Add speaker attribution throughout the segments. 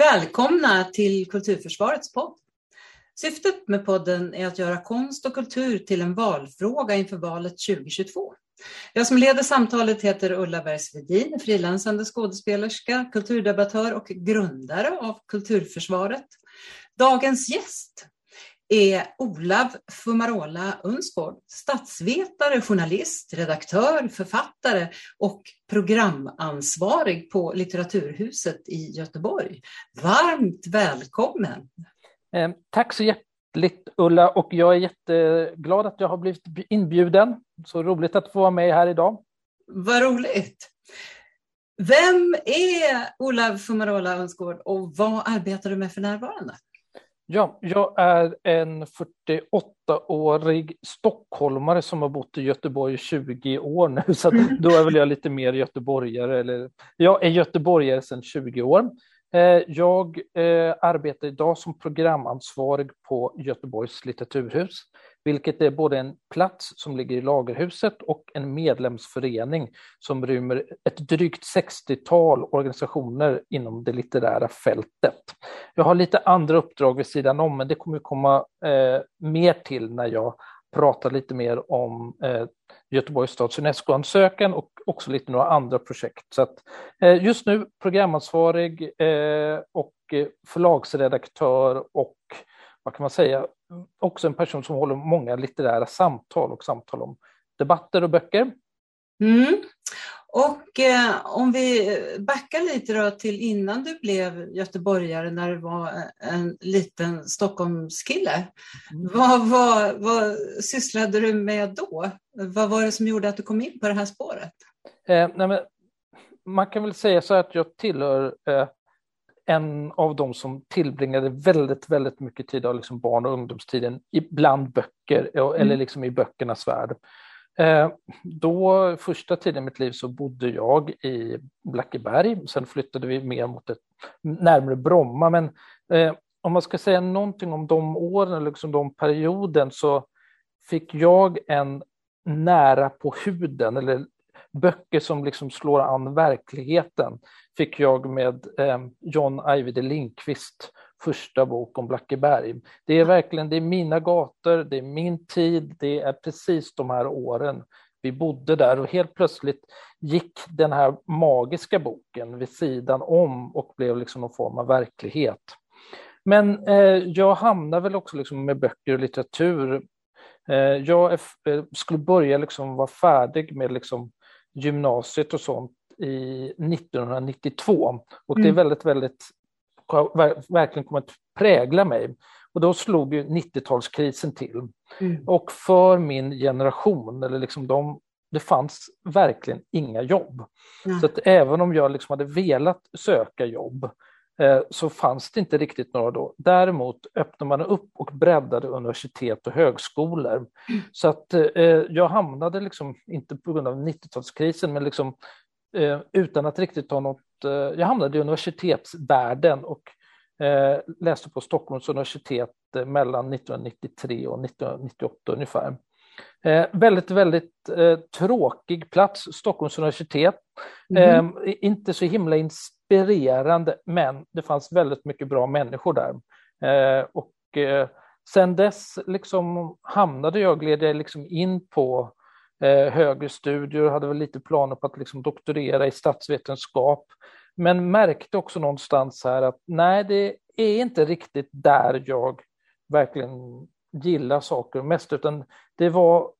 Speaker 1: Välkomna till Kulturförsvarets podd. Syftet med podden är att göra konst och kultur till en valfråga inför valet 2022. Jag som leder samtalet heter Ulla Bergsvedin, frilansande skådespelerska, kulturdebattör och grundare av Kulturförsvaret. Dagens gäst är Olav Fumarola Unsgård, statsvetare, journalist, redaktör, författare och programansvarig på Litteraturhuset i Göteborg. Varmt välkommen!
Speaker 2: Eh, tack så hjärtligt Ulla och jag är jätteglad att jag har blivit inbjuden. Så roligt att få vara med här idag.
Speaker 1: Vad roligt! Vem är Olav Fumarola Unsgård och vad arbetar du med för närvarande?
Speaker 2: Ja, jag är en 48-årig stockholmare som har bott i Göteborg i 20 år nu, så då är väl jag lite mer göteborgare. Eller, jag är göteborgare sedan 20 år. Eh, jag eh, arbetar idag som programansvarig på Göteborgs litteraturhus, vilket är både en plats som ligger i Lagerhuset och en medlemsförening som rymmer ett drygt 60-tal organisationer inom det litterära fältet. Jag har lite andra uppdrag vid sidan om, men det kommer komma eh, mer till när jag pratar lite mer om eh, Göteborgs stads Unesco-ansökan och också lite några andra projekt. Så att, eh, just nu programansvarig eh, och eh, förlagsredaktör och vad kan man säga, också en person som håller många litterära samtal och samtal om debatter och böcker.
Speaker 1: Mm. Och eh, om vi backar lite då till innan du blev göteborgare när du var en liten Stockholmskille. Mm. Vad, vad, vad sysslade du med då? Vad var det som gjorde att du kom in på det här spåret?
Speaker 2: Eh, nej men, man kan väl säga så att jag tillhör eh, en av dem som tillbringade väldigt, väldigt mycket tid av liksom barn och ungdomstiden bland böcker mm. eller liksom i böckernas värld. Eh, då, första tiden i mitt liv så bodde jag i Blackeberg, sen flyttade vi mer mot ett närmare Bromma, men eh, om man ska säga någonting om de åren, liksom de perioden, så fick jag en nära på huden, eller böcker som liksom slår an verkligheten, fick jag med eh, John Ajvide Lindqvist första bok om Blackeberg. Det är verkligen det är mina gator, det är min tid, det är precis de här åren vi bodde där och helt plötsligt gick den här magiska boken vid sidan om och blev liksom någon form av verklighet. Men eh, jag hamnade väl också liksom med böcker och litteratur. Eh, jag är, eh, skulle börja liksom vara färdig med liksom gymnasiet och sånt i 1992 och det är mm. väldigt, väldigt verkligen kommer att prägla mig. Och då slog ju 90-talskrisen till. Mm. Och för min generation, eller liksom de, det fanns verkligen inga jobb. Mm. Så att även om jag liksom hade velat söka jobb så fanns det inte riktigt några då. Däremot öppnade man upp och breddade universitet och högskolor. Mm. Så att eh, jag hamnade, liksom, inte på grund av 90-talskrisen, men liksom, eh, utan att riktigt ha något Eh, jag hamnade i universitetsvärlden och eh, läste på Stockholms universitet eh, mellan 1993 och 1998 ungefär. Eh, väldigt, väldigt eh, tråkig plats, Stockholms universitet. Mm. Eh, inte så himla inspirerande, men det fanns väldigt mycket bra människor där. och sen dess liksom hamnade jag, gled jag liksom in på eh, högre studier, hade väl lite planer på att liksom doktorera i statsvetenskap, men märkte också någonstans här att nej, det är inte riktigt där jag verkligen gillar saker mest, utan det var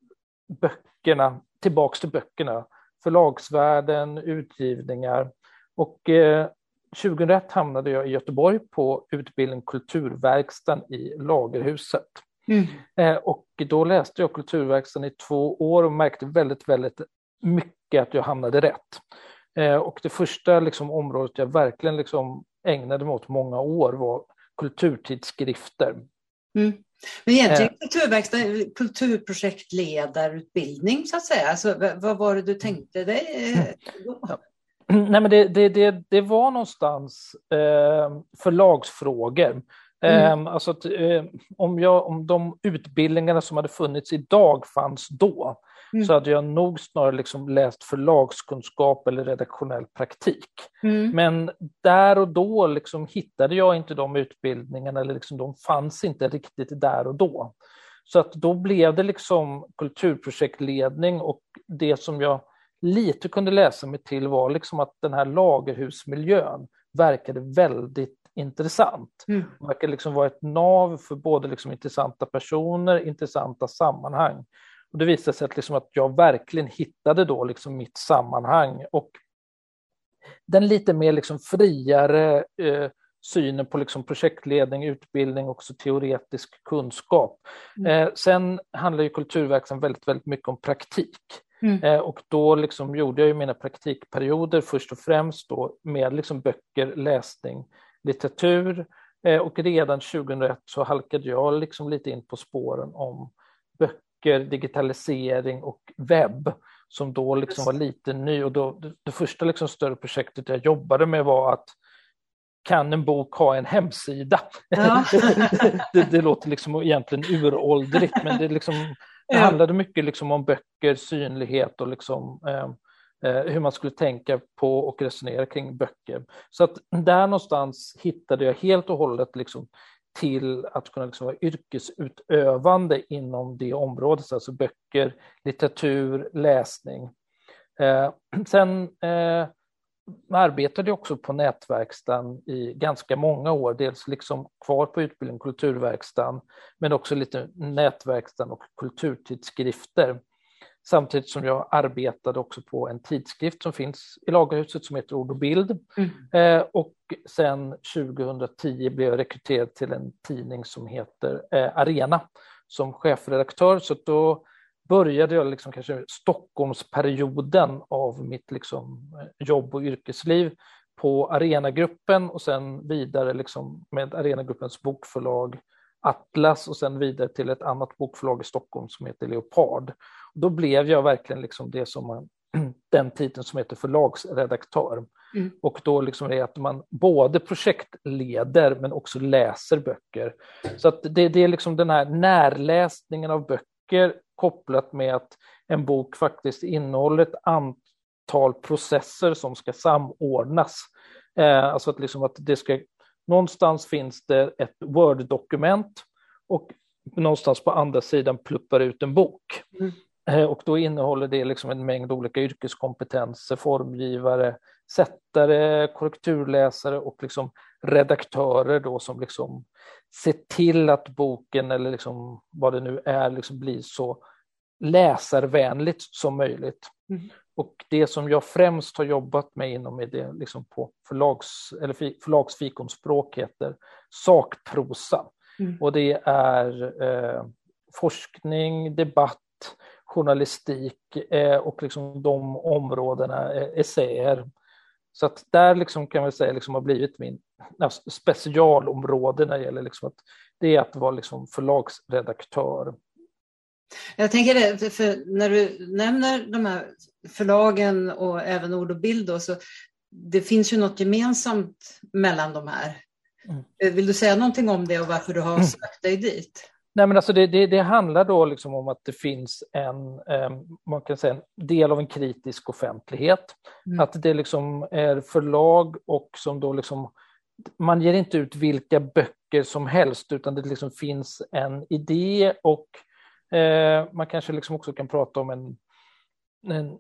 Speaker 2: böckerna, tillbaks till böckerna, förlagsvärlden, utgivningar. Och eh, 2001 hamnade jag i Göteborg på utbildning Kulturverkstan i Lagerhuset. Mm. Eh, och då läste jag Kulturverkstan i två år och märkte väldigt, väldigt mycket att jag hamnade rätt. Eh, och det första liksom, området jag verkligen liksom, ägnade mig åt många år var kulturtidskrifter.
Speaker 1: Mm. Men egentligen eh. kulturverkstad, kulturprojektledarutbildning så att säga. Alltså, vad var det du tänkte dig? Eh,
Speaker 2: ja. Nej, men det, det, det, det var någonstans eh, förlagsfrågor. Mm. Um, alltså att, um, om, jag, om de utbildningarna som hade funnits idag fanns då, mm. så hade jag nog snarare liksom läst förlagskunskap eller redaktionell praktik. Mm. Men där och då liksom hittade jag inte de utbildningarna, eller liksom de fanns inte riktigt där och då. Så att då blev det liksom kulturprojektledning och det som jag lite kunde läsa mig till var liksom att den här lagerhusmiljön verkade väldigt intressant. Mm. Det verkar liksom vara ett nav för både liksom intressanta personer, intressanta sammanhang. Och det visade sig att, liksom att jag verkligen hittade då liksom mitt sammanhang och den lite mer liksom friare eh, synen på liksom projektledning, utbildning och teoretisk kunskap. Mm. Eh, sen handlar ju kulturverksamhet väldigt, väldigt mycket om praktik. Mm. Eh, och då liksom gjorde jag ju mina praktikperioder först och främst då med liksom böcker, läsning, litteratur eh, och redan 2001 så halkade jag liksom lite in på spåren om böcker, digitalisering och webb som då liksom var lite ny och då, det, det första liksom större projektet jag jobbade med var att kan en bok ha en hemsida? Ja. det, det, låter liksom egentligen uråldrigt men det, liksom, det handlade mycket liksom om böcker, synlighet och liksom, eh, Eh, hur man skulle tänka på och resonera kring böcker. Så att där någonstans hittade jag helt och hållet liksom till att kunna liksom vara yrkesutövande inom det området, alltså böcker, litteratur, läsning. Eh, sen eh, arbetade jag också på nätverkstan i ganska många år, dels liksom kvar på utbildning kulturverkstan, men också lite nätverkstan och kulturtidskrifter. Samtidigt som jag arbetade också på en tidskrift som finns i Lagerhuset som heter Ord och bild. Mm. Eh, och sen 2010 blev jag rekryterad till en tidning som heter eh, Arena som chefredaktör. Så då började jag liksom kanske Stockholmsperioden av mitt liksom eh, jobb och yrkesliv på Arenagruppen och sen vidare liksom med Arenagruppens bokförlag Atlas och sen vidare till ett annat bokförlag i Stockholm som heter Leopard. Då blev jag verkligen liksom det som man, den titeln som heter förlagsredaktör. Mm. Och då liksom är att man både projektleder men också läser böcker. Så att det, det är liksom den här närläsningen av böcker kopplat med att en bok faktiskt innehåller ett antal processer som ska samordnas. Eh, alltså att, liksom att det ska Någonstans finns det ett Word-dokument och någonstans på andra sidan pluppar ut en bok. Mm. Eh, och då innehåller det liksom en mängd olika yrkeskompetenser, formgivare, sättare, korrekturläsare och liksom redaktörer då som liksom ser till att boken eller liksom vad det nu är liksom blir så läsarvänligt som möjligt. Mm. Och det som jag främst har jobbat med inom är det liksom på förlags, eller förlagsfikonspråk heter sakprosa. Mm. Och det är eh, forskning, debatt, journalistik eh, och liksom de områdena, eh, essäer. Så att där liksom kan man säga liksom har blivit min specialområde när det gäller liksom att det är att vara liksom förlagsredaktör.
Speaker 1: Jag tänker det, för när du nämner de här förlagen och även ord och bild då, så det finns ju något gemensamt mellan de här. Mm. Vill du säga någonting om det och varför du har mm. sökt dig dit?
Speaker 2: Nej, men alltså det, det, det, handlar då liksom om att det finns en, eh, man kan säga en del av en kritisk offentlighet. Mm. Att det liksom är förlag och som då liksom, man ger inte ut vilka böcker som helst utan det liksom finns en idé och eh, man kanske liksom också kan prata om en, en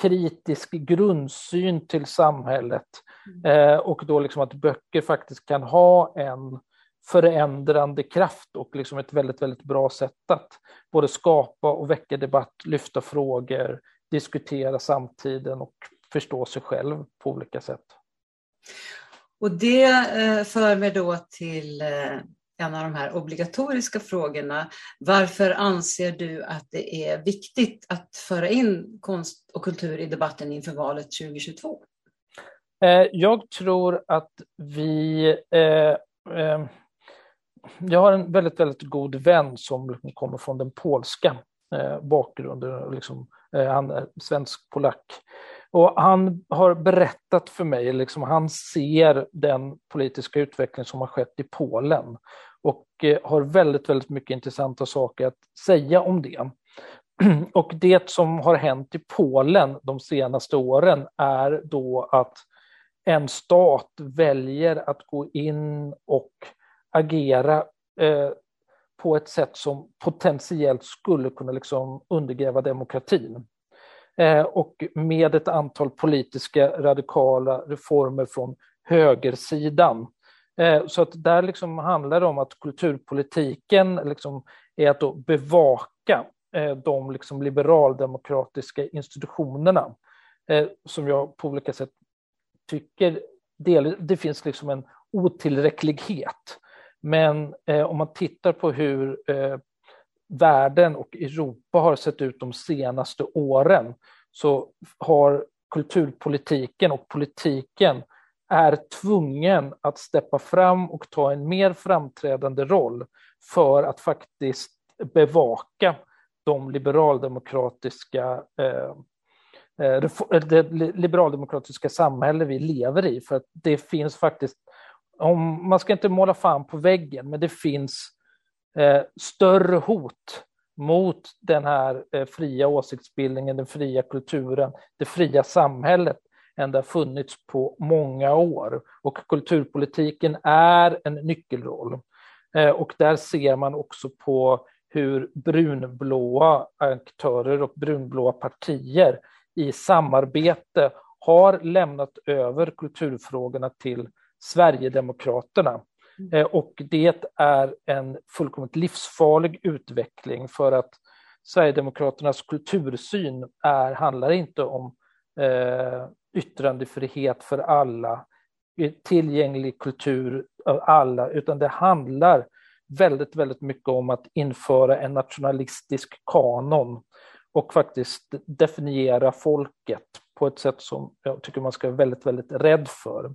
Speaker 2: kritisk grundsyn till samhället mm. eh, och då liksom att böcker faktiskt kan ha en förändrande kraft och liksom ett väldigt, väldigt bra sätt att både skapa och väcka debatt, lyfta frågor, diskutera samtiden och förstå sig själv på olika sätt.
Speaker 1: Och det eh, för mig då till eh, en av de här obligatoriska frågorna. Varför anser du att det är viktigt att föra in konst och kultur i debatten inför valet 2022?
Speaker 2: Eh, jag tror att vi eh, eh, jag har en väldigt, väldigt god vän som kommer från den polska eh, bakgrunden, liksom, han är svensk-polack. Och han har berättat för mig, liksom, han ser den politiska utveckling som har skett i Polen och eh, har väldigt, väldigt mycket intressanta saker att säga om det. och det som har hänt i Polen de senaste åren är då att en stat väljer att gå in och agera eh, på ett sätt som potentiellt skulle kunna liksom undergräva demokratin. Eh, och med ett antal politiska radikala reformer från högersidan. Eh, så att där liksom handlar det om att kulturpolitiken liksom är att bevaka eh, de liksom liberaldemokratiska institutionerna eh, som jag på olika sätt tycker del, det finns liksom en otillräcklighet. Men om man tittar på hur världen och Europa har sett ut de senaste åren så har kulturpolitiken och politiken är tvungen att steppa fram och ta en mer framträdande roll för att faktiskt bevaka de liberaldemokratiska eh, eh, eh det liberaldemokratiska samhälle vi lever i. För att det finns faktiskt, om, man ska inte måla fan på väggen, men det finns eh, större hot mot den här eh, fria åsiktsbildningen, den fria kulturen, det fria samhället än det har funnits på många år. Och kulturpolitiken är en nyckelroll. Eh, och där ser man också på hur brunblåa aktörer och brunblåa partier i samarbete har lämnat över kulturfrågorna till Sverigedemokraterna. Mm. Eh, och det är en fullkomligt livsfarlig utveckling för att Sverigedemokraternas kultursyn är, handlar inte om eh, yttrandefrihet för alla, tillgänglig kultur av alla, utan det handlar väldigt, väldigt mycket om att införa en nationalistisk kanon och faktiskt definiera folket på ett sätt som jag tycker man ska vara väldigt, väldigt rädd för.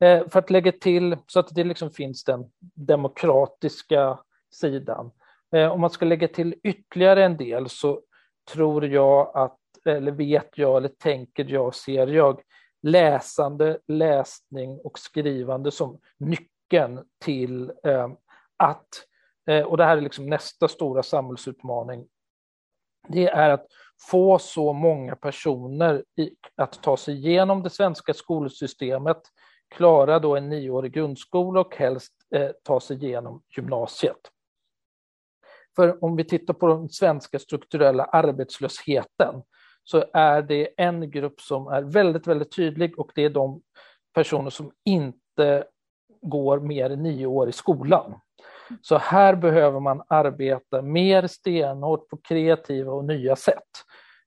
Speaker 2: Eh, för att lägga till så att det liksom finns den demokratiska sidan. Eh, om man ska lägga till ytterligare en del så tror jag att, eller vet jag, eller tänker jag, ser jag läsande, läsning och skrivande som nyckeln till eh, att, eh, och det här är liksom nästa stora samhällsutmaning, det är att få så många personer att ta sig igenom det svenska skolsystemet klara då en nioårig grundskola och helst eh, ta sig igenom gymnasiet. För om vi tittar på den svenska strukturella arbetslösheten så är det en grupp som är väldigt, väldigt tydlig och det är de personer som inte går mer än nio år i skolan. Så här behöver man arbeta mer stenhårt på kreativa och nya sätt.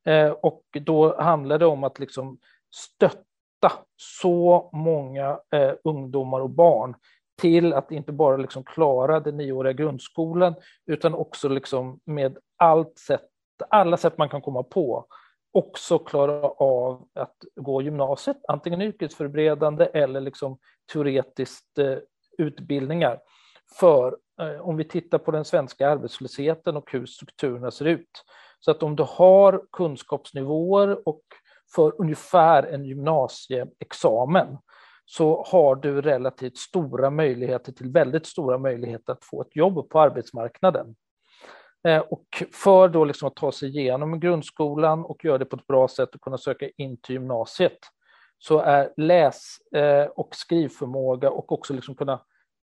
Speaker 2: Eh, och då handlar det om att liksom stötta så många eh, ungdomar och barn till att inte bara liksom klara den nioåriga grundskolan utan också liksom med allt sätt, alla sätt man kan komma på också klara av att gå gymnasiet, antingen yrkesförberedande eller liksom teoretiskt eh, utbildningar. För eh, om vi tittar på den svenska arbetslösheten och hur strukturerna ser ut, så att om du har kunskapsnivåer och för ungefär en gymnasieexamen så har du relativt stora möjligheter till väldigt stora möjligheter att få ett jobb på arbetsmarknaden. Eh, och för då liksom att ta sig igenom grundskolan och göra det på ett bra sätt och kunna söka in till gymnasiet så är läs eh, och skrivförmåga och också liksom kunna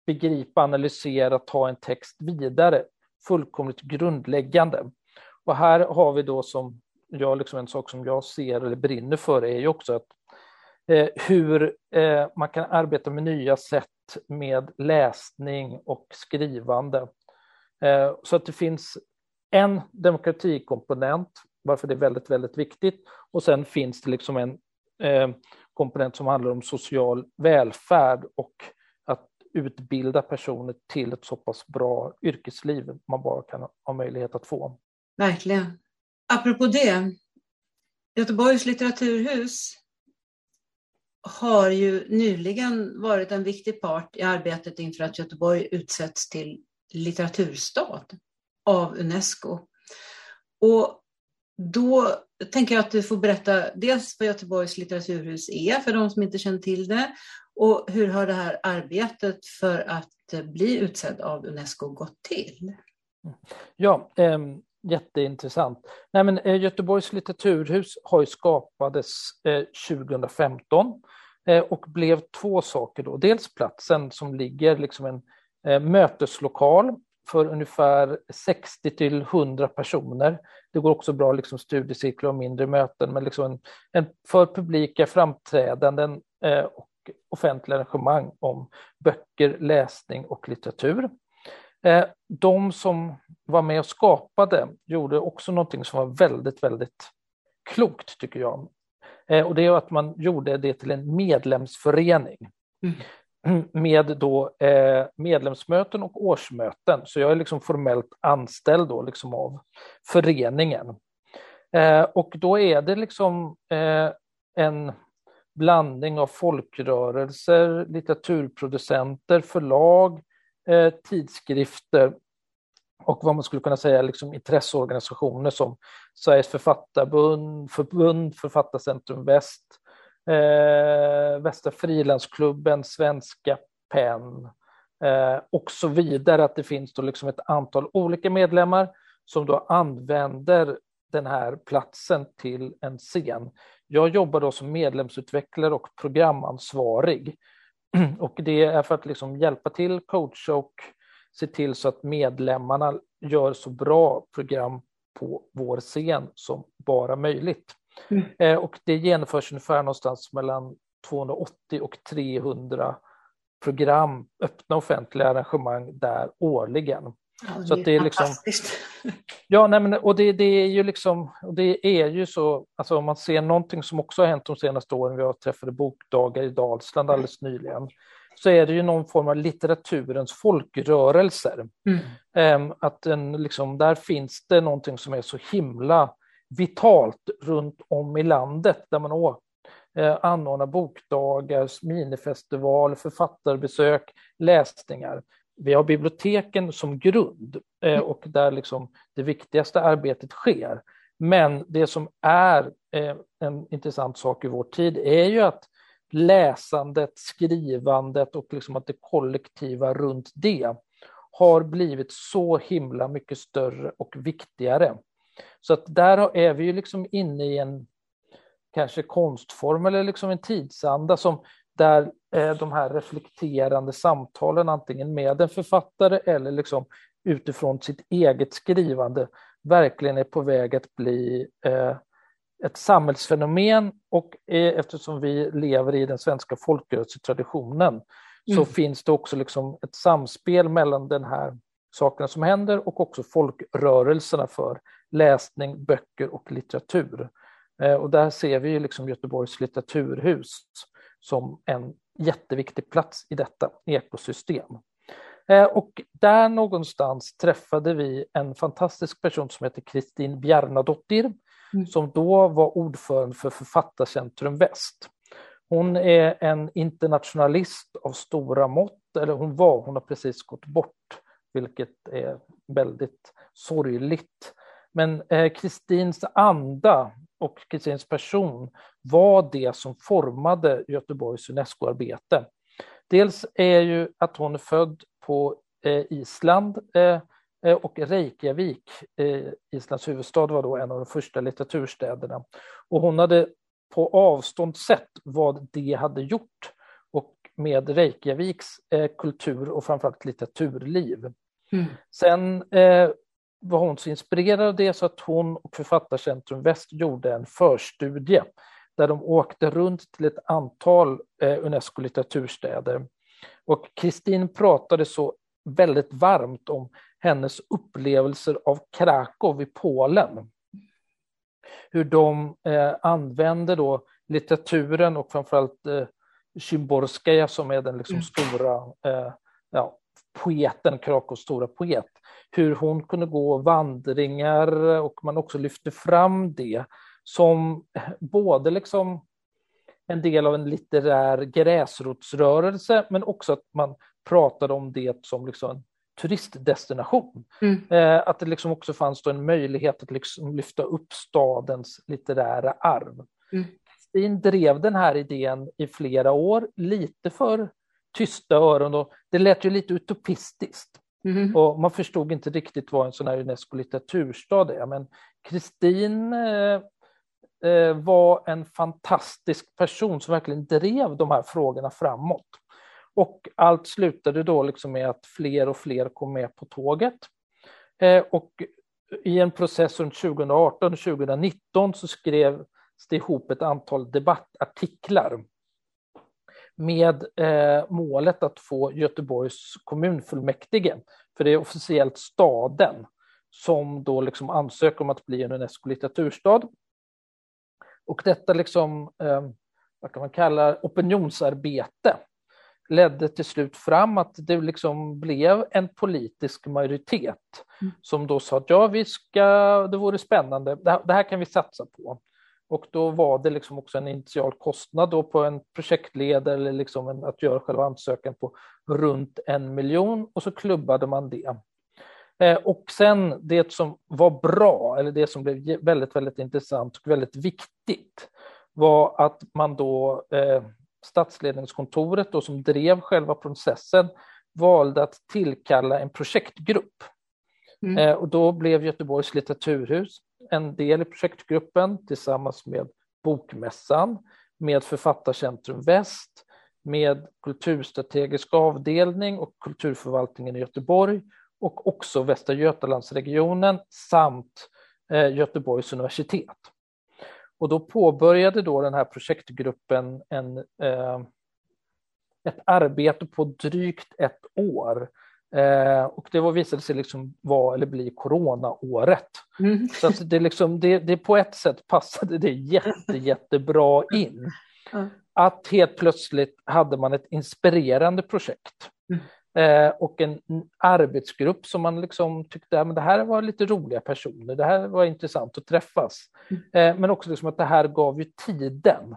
Speaker 2: begripa, analysera, ta en text vidare fullkomligt grundläggande. Och här har vi då som jag, liksom en sak som jag ser eller brinner för är ju också att eh, hur eh, man kan arbeta med nya sätt med läsning och skrivande. Eh, så att det finns en demokratikomponent, varför det är väldigt, väldigt viktigt. Och sen finns det liksom en eh, komponent som handlar om social välfärd och att utbilda personer till ett så pass bra yrkesliv man bara kan ha möjlighet att få.
Speaker 1: Verkligen. Apropå det, Göteborgs litteraturhus har ju nyligen varit en viktig part i arbetet inför att Göteborg utsätts till litteraturstad av Unesco. Och då tänker jag att du får berätta dels vad Göteborgs litteraturhus är för de som inte känner till det och hur har det här arbetet för att bli utsedd av Unesco gått till?
Speaker 2: Ja, eh, jätteintressant. Nej, men, eh, Göteborgs litteraturhus har ju skapades eh, 2015 eh, och blev två saker då. Dels platsen som ligger liksom en eh, möteslokal för ungefär 60 till 100 personer. Det går också bra liksom studiecirklar och mindre möten, men liksom en, en för publika framträdanden eh, och offentliga arrangemang om böcker, läsning och litteratur. Eh, de som var med och skapade gjorde också någonting som var väldigt, väldigt klokt tycker jag. Eh, och det är att man gjorde det till en medlemsförening. Mm med då eh, medlemsmöten och årsmöten. Så jag är liksom formellt anställd då liksom av föreningen. Eh, och då är det liksom eh, en blandning av folkrörelser, litteraturproducenter, förlag, eh, tidskrifter och vad man skulle kunna säga liksom intresseorganisationer som Sveriges författarbund, förbund, Författarcentrum Väst, eh, Västra Frilansklubben, Svenska PEN eh, och så vidare. Att det finns då liksom ett antal olika medlemmar som då använder den här platsen till en scen. Jag jobbar då som medlemsutvecklare och programansvarig. Och det är för att liksom hjälpa till, coacha och se till så att medlemmarna gör så bra program på vår scen som bara möjligt. Mm. Eh, och det genomförs ungefär någonstans mellan 280 och 300 program, öppna offentliga arrangemang där årligen.
Speaker 1: Ja, så det är, det är liksom,
Speaker 2: Ja, nej, men, och det, det, är ju liksom, och det är ju så, alltså om man ser någonting som också har hänt de senaste åren, vi har träffat bokdagar i Dalsland alldeles nyligen, så är det ju någon form av litteraturens folkrörelser. Mm. Um, att en, liksom, där finns det någonting som är så himla vitalt runt om i landet där man eh, anordnar bokdagar, minifestival, författarbesök, läsningar. Vi har biblioteken som grund eh, och där liksom det viktigaste arbetet sker. Men det som är eh, en intressant sak i vår tid är ju att läsandet, skrivandet och liksom att det kollektiva runt det har blivit så himla mycket större och viktigare. Så att där är vi ju liksom inne i en kanske konstform eller liksom en tidsanda som där eh, de här reflekterande samtalen antingen med en författare eller liksom utifrån sitt eget skrivande verkligen är på väg att bli eh, ett samhällsfenomen och eh, eftersom vi lever i den svenska folkrörelsetraditionen mm. så finns det också liksom ett samspel mellan den här sakerna som händer och också folkrörelserna för läsning, böcker och litteratur. Eh, och där ser vi liksom Göteborgs litteraturhus som en jätteviktig plats i detta ekosystem. Eh, och där någonstans träffade vi en fantastisk person som heter Kristin Bjarnadottir mm. som då var ordförande för Författarcentrum Väst. Hon är en internationalist av stora mått, eller hon var, hon har precis gått bort, vilket är väldigt sorgligt. Men eh, Kristins anda och Kristins person var det som formade Göteborgs Unesco-arbete. Dels är ju att hon är född på eh, Island eh, och Reykjavik, Islands huvudstad, var då en av de första litteraturstäderna. Och hon hade på avstånd sett vad det hade gjort och med Reykjaviks kultur och framförallt litteraturliv. Mm. Sen var hon så inspirerad av det så att hon och Författarcentrum Väst gjorde en förstudie där de åkte runt till ett antal eh, Unesco litteraturstäder. Och Kristin pratade så väldigt varmt om hennes upplevelser av Krakow i Polen. Hur de eh, använde då litteraturen och framförallt eh, Szymborskaja som är den liksom mm. stora eh, ja, poeten, Krakows stora poet, hur hon kunde gå vandringar och man också lyfte fram det som både liksom en del av en litterär gräsrotsrörelse, men också att man pratade om det som liksom en turistdestination. Mm. Eh, att det liksom också fanns en möjlighet att liksom lyfta upp stadens litterära arv. Mm. Kristin drev den här idén i flera år, lite för tysta öron och det lät ju lite utopistiskt. Mm. Och man förstod inte riktigt vad en sån här Unesco litteraturstad är, men Kristin eh, eh, var en fantastisk person som verkligen drev de här frågorna framåt. Och allt slutade då liksom med att fler och fler kom med på tåget. Eh, och i en process runt 2018 och 2019 så skrevs det ihop ett antal debattartiklar med eh, målet att få Göteborgs kommunfullmäktige, för det är officiellt staden, som då liksom ansöker om att bli en Unesco litteraturstad. Och detta liksom, eh, vad kan man kalla opinionsarbete ledde till slut fram att det liksom blev en politisk majoritet mm. som då sa att ja, vi ska, det vore spännande, det här, det här, kan vi satsa på. Och då var det liksom också en initial kostnad då på en projektledare eller liksom en, att göra själva ansökan på runt en miljon och så klubbade man det. Eh, och sen det som var bra, eller det som blev väldigt, väldigt intressant och väldigt viktigt var att man då eh, statsledningskontoret då, som drev själva processen valde att tillkalla en projektgrupp. Mm. Eh, och då blev Göteborgs litteraturhus en del i projektgruppen tillsammans med Bokmässan, med Författarcentrum Väst, med Kulturstrategisk avdelning och Kulturförvaltningen i Göteborg och också Västra Götalandsregionen samt eh, Göteborgs universitet. Och då påbörjade då den här projektgruppen en, eh, ett arbete på drygt ett år. Eh, och det var, visade sig liksom vara eller bli coronaåret. Mm. Så att det, liksom, det, det på ett sätt passade det jätte, jättebra in. Mm. Att helt plötsligt hade man ett inspirerande projekt. Mm. Eh, och en arbetsgrupp som man liksom tyckte att det här var lite roliga personer, det här var intressant att träffas. Mm. Eh, men också liksom att det här gav ju tiden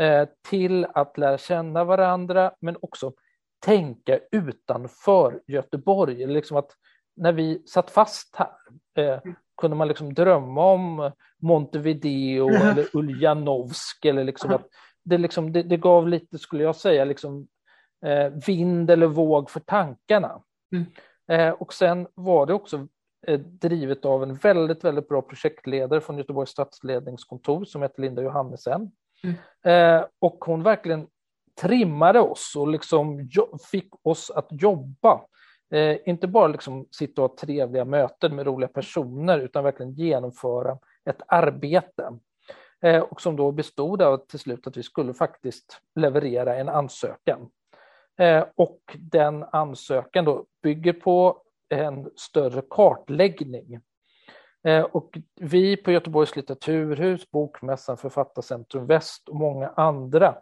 Speaker 2: eh, till att lära känna varandra, men också tänka utanför Göteborg. Liksom att när vi satt fast här mm. kunde man liksom drömma om Montevideo eller Uljanovsk. Eller liksom att det, liksom, det, det gav lite, skulle jag säga, liksom eh, vind eller våg för tankarna. Mm. Eh, och sen var det också eh, drivet av en väldigt, väldigt bra projektledare från Göteborgs stadsledningskontor som heter Linda Johannesen. Mm. Eh, och hon verkligen trimmade oss och liksom fick oss att jobba. Eh, inte bara liksom sitta och ha trevliga möten med roliga personer utan verkligen genomföra ett arbete. Eh, och som då bestod av till slut att vi skulle faktiskt leverera en ansökan. Eh, och den ansökan då bygger på en större kartläggning. Eh, och vi på Göteborgs litteraturhus, Bokmässan, Författarcentrum Väst och många andra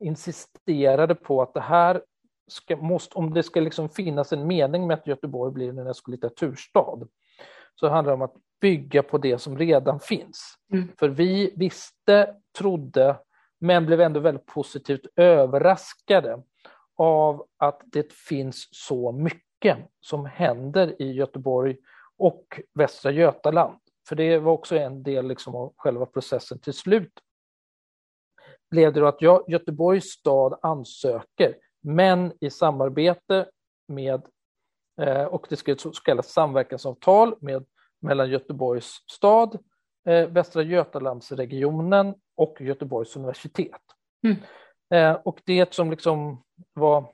Speaker 2: insisterade på att det här ska, måste, om det ska liksom finnas en mening med att Göteborg blir en Unesco litteraturstad, så handlar det om att bygga på det som redan finns. Mm. För vi visste, trodde, men blev ändå väldigt positivt överraskade av att det finns så mycket som händer i Göteborg och Västra Götaland. För det var också en del liksom av själva processen. Till slut blev det att jag, Göteborgs stad ansöker, men i samarbete med, eh, och det ska ett så kallat samverkansavtal med, mellan Göteborgs stad, eh, Västra Götalandsregionen och Göteborgs universitet. Mm. Eh, och det som liksom var,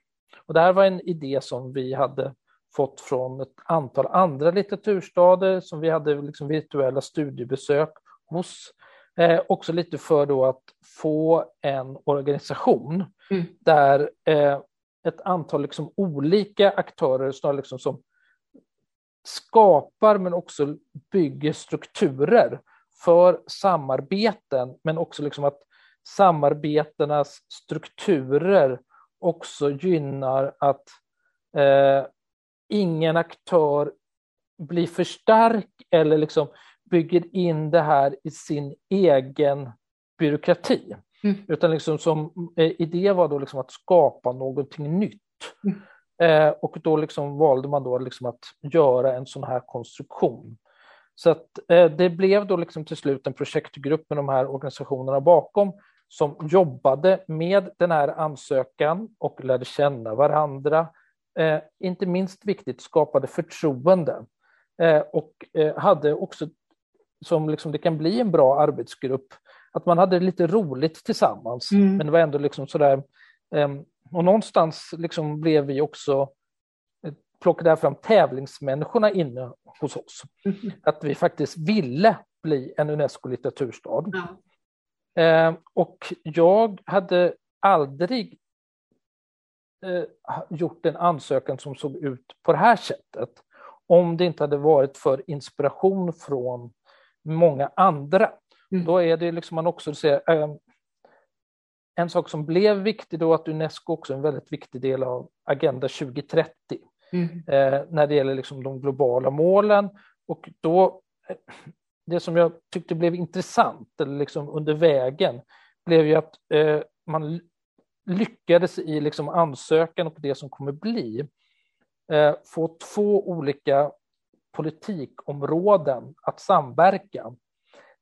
Speaker 2: och det här var en idé som vi hade fått från ett antal andra litteraturstader som vi hade liksom virtuella studiebesök hos. Eh, också lite för då att få en organisation mm. där eh, ett antal liksom olika aktörer snarare liksom som skapar men också bygger strukturer för samarbeten men också liksom att samarbetenas strukturer också gynnar att eh, ingen aktör blir för stark eller liksom bygger in det här i sin egen byråkrati. Mm. Utan liksom som eh, idé var då liksom att skapa någonting nytt. Mm. Eh, och då liksom valde man då liksom att göra en sån här konstruktion. Så att, eh, det blev då liksom till slut en projektgrupp med de här organisationerna bakom som jobbade med den här ansökan och lärde känna varandra, eh, inte minst viktigt, skapade förtroende eh, och eh, hade också, som liksom det kan bli en bra arbetsgrupp, att man hade lite roligt tillsammans. Mm. Men det var ändå liksom sådär, ehm, och någonstans liksom blev vi också eh, plockade fram tävlingsmänniskorna inne hos oss. Mm. Att vi faktiskt ville bli en Unesco-litteraturstad. Ja. Eh, och jag hade aldrig eh, gjort en ansökan som såg ut på det här sättet om det inte hade varit för inspiration från många andra. Mm. Då är det liksom man också ser, eh, en sak som blev viktig då att Unesco också är en väldigt viktig del av Agenda 2030 mm. eh, när det gäller liksom de globala målen. Och då, eh, det som jag tyckte blev intressant eller liksom under vägen blev ju att eh, man lyckades i liksom ansökan och det som kommer bli eh, få två olika politikområden att samverka.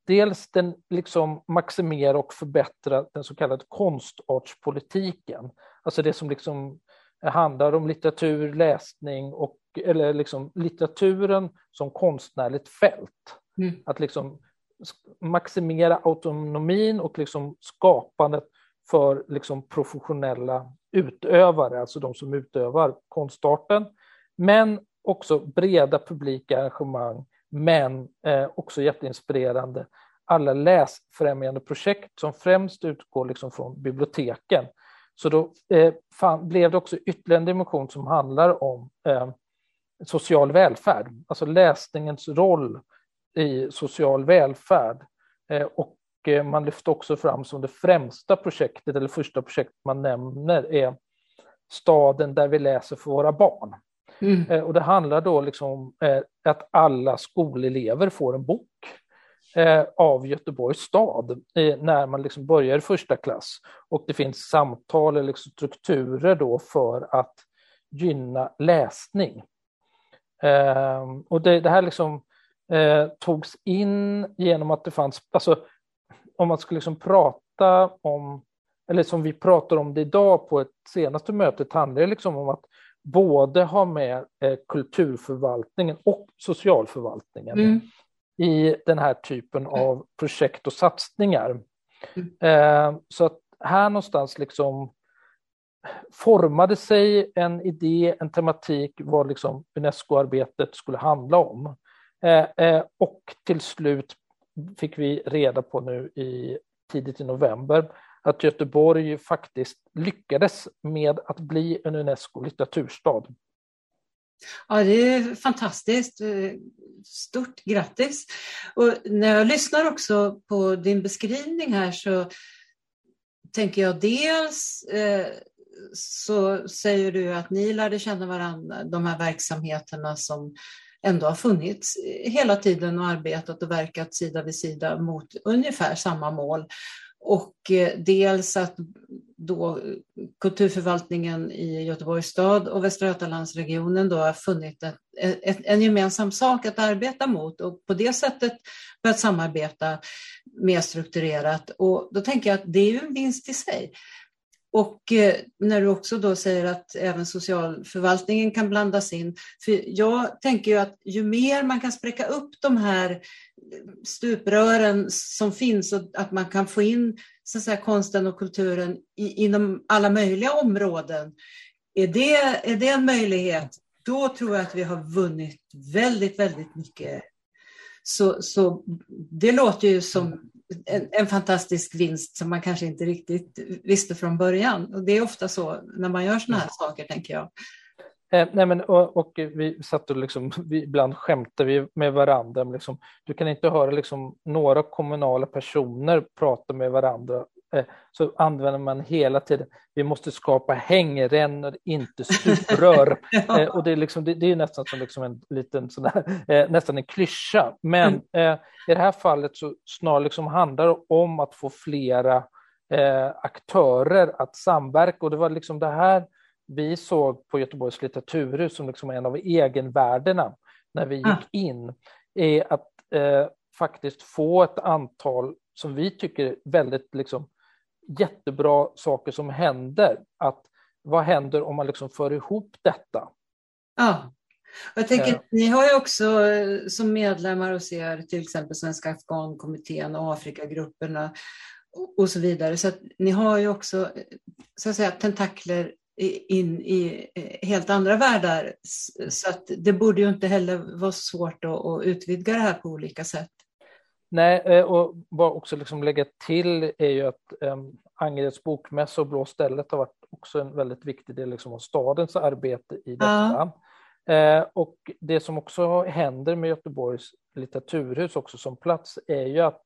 Speaker 2: Dels den liksom maximera och förbättra den så kallade konstartspolitiken, alltså det som liksom handlar om litteratur, läsning och eller liksom litteraturen som konstnärligt fält. Mm. Att liksom maximera autonomin och liksom skapandet för liksom professionella utövare, alltså de som utövar konstarten, men också breda publika arrangemang, men eh, också jätteinspirerande. Alla läsfrämjande projekt som främst utgår liksom från biblioteken. Så då eh, fan, blev det också ytterligare en dimension som handlar om eh, social välfärd, alltså läsningens roll i social välfärd. Eh, och eh, man lyfte också fram som det främsta projektet, eller första projektet man nämner, är staden där vi läser för våra barn. Mm. Eh, och det handlar då liksom om eh, att alla skolelever får en bok eh, av Göteborgs stad när man liksom börjar i första klass. Och det finns samtal eller liksom strukturer då för att gynna läsning. Ehm, och det, det här liksom eh, togs in genom att det fanns, alltså om man skulle liksom prata om, eller som vi pratar om det idag på ett senaste mötet, handlar det liksom om att både ha med eh, kulturförvaltningen och socialförvaltningen mm. i den här typen av projekt och satsningar. Mm. Eh, så att här någonstans liksom formade sig en idé, en tematik vad liksom Unesco-arbetet skulle handla om. Eh, och till slut fick vi reda på nu i tidigt i november att Göteborg faktiskt lyckades med att bli en Unesco litteraturstad.
Speaker 1: Ja, det är fantastiskt. Stort grattis! Och när jag lyssnar också på din beskrivning här så tänker jag dels eh, så säger du att ni lärde känna varandra, de här verksamheterna som ändå har funnits hela tiden och arbetat och verkat sida vid sida mot ungefär samma mål. Och eh, dels att då kulturförvaltningen i Göteborgs stad och Västra Götalandsregionen då har funnit ett, ett, en gemensam sak att arbeta mot och på det sättet börjat samarbeta mer strukturerat. Och då tänker jag att det är ju en vinst i sig. Och eh, när du också då säger att även socialförvaltningen kan blandas in. För jag tänker ju att ju mer man kan spräcka upp de här eh, stuprören som finns och att man kan få in så att säga, konsten och kulturen i, inom alla möjliga områden. Är det, är det en möjlighet, då tror jag att vi har vunnit väldigt, väldigt mycket. Så, så det låter ju som en, en, fantastisk vinst som man kanske inte riktigt visste från början. Och det är ofta så när man gör sådana här saker, tänker jag.
Speaker 2: Eh, nej men, och, och, vi satt och liksom, vi, ibland skämtade vi med varandra. Liksom, du kan inte höra liksom, några kommunala personer prata med varandra så använder man hela tiden, vi måste skapa hängrännor, inte stuprör. ja. Eh, och det är, liksom, det, det är nästan som liksom en liten sån där, eh, nästan en klyscha. Men mm. i det här fallet så snarare liksom handlar det om att få flera aktörer att samverka och det var liksom det här vi såg på Göteborgs litteraturhus som liksom en av egenvärdena när vi gick in, är att eh, faktiskt få ett antal som vi tycker väldigt liksom, jättebra saker som händer. Att vad händer om man liksom för ihop detta?
Speaker 1: Ja, jag tänker, ja. ni har ju också eh, som medlemmar hos er till exempel Svenska Afghankommittén och Afrikagrupperna och så vidare. Så ni har ju också så att säga, tentakler in i eh, helt andra världar. Så att det borde ju inte heller vara svårt att, utvidga det här på olika sätt.
Speaker 2: Nej, eh, och bara också liksom lägga till är ju att um, Angereds bokmässa och Blå stället har varit också en väldigt viktig del liksom av stadens arbete i detta. Ja. Eh, och det som också händer med Göteborgs litteraturhus också som plats är ju att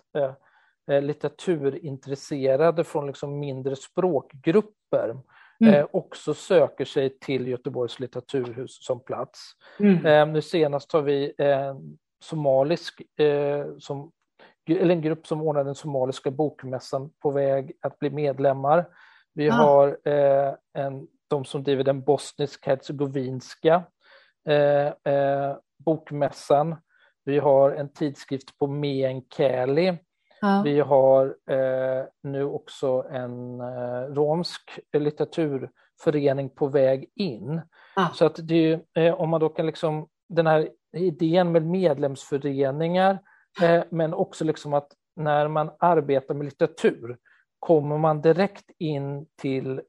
Speaker 2: eh, litteraturintresserade från liksom mindre språkgrupper mm. eh, också söker sig till Göteborgs litteraturhus som plats. Mm. Eh, nu senast har vi eh, somalisk, eh, som, eller en grupp som ordnar den somaliska bokmässan på väg att bli medlemmar. Vi ah. har eh, en, de som driver den bosnisk-hercegovinska eh, eh, bokmässan. Vi har en tidskrift på meänkieli Ja. Vi har eh, nu också en eh, romsk litteraturförening på väg in. Ja. Så att det eh, om man då kan liksom, den här idén med medlemsföreningar, men också liksom att när man arbetar med litteratur kommer man direkt in till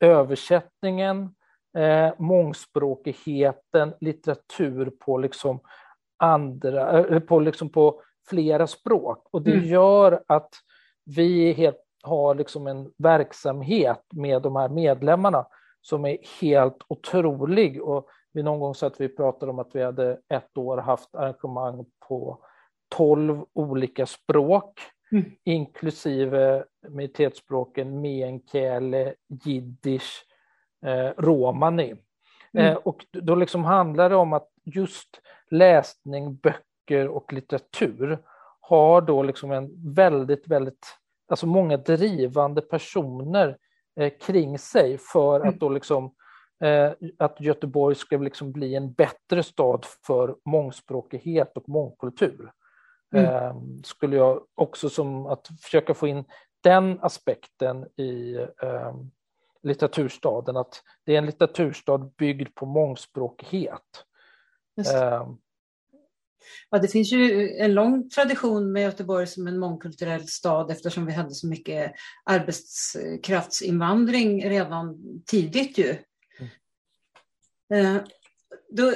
Speaker 2: översättningen, eh, mångspråkigheten, litteratur på liksom andra, eh, på, liksom på flera språk och det mm. gör att vi helt, har liksom en verksamhet med de här medlemmarna som är helt otrolig. Och vi någon gång så att vi pratade om att vi hade ett år haft arrangemang på tolv olika språk, mm. inklusive minoritetsspråken meänkieli, jiddisch, eh, romani. Mm. Eh, och då liksom handlar det om att just läsning, böcker, och litteratur har då liksom en väldigt, väldigt, alltså många drivande personer eh, kring sig för att mm. då liksom eh, att Göteborg ska liksom bli en bättre stad för mångspråkighet och mångkultur. Mm. Eh, skulle jag också som att försöka få in den aspekten i eh, litteraturstaden, att det är en litteraturstad byggd på mångspråkighet.
Speaker 1: Ja, det finns ju en lång tradition med Göteborg som en mångkulturell stad eftersom vi hade så mycket arbetskraftsinvandring redan tidigt ju. Mm. Eh, då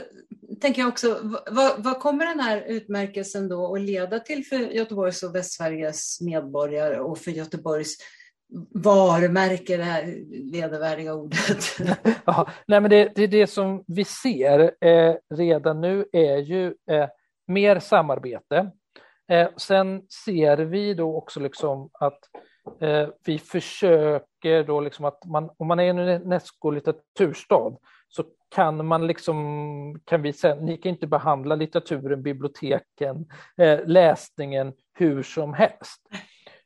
Speaker 1: tänker jag också, vad, vad, kommer den här utmärkelsen då att leda till för Göteborgs och Västsveriges medborgare och för Göteborgs varumärke, det här vedervärdiga ordet?
Speaker 2: ja, nej men det, det, är det som vi ser eh, redan nu är ju eh, mer samarbete. Eh, sen ser vi då också liksom att eh, vi försöker då liksom att man, om man är en Unesco-litteraturstad så kan man liksom, kan vi säga, ni kan inte behandla litteraturen, biblioteken, eh, läsningen hur som helst.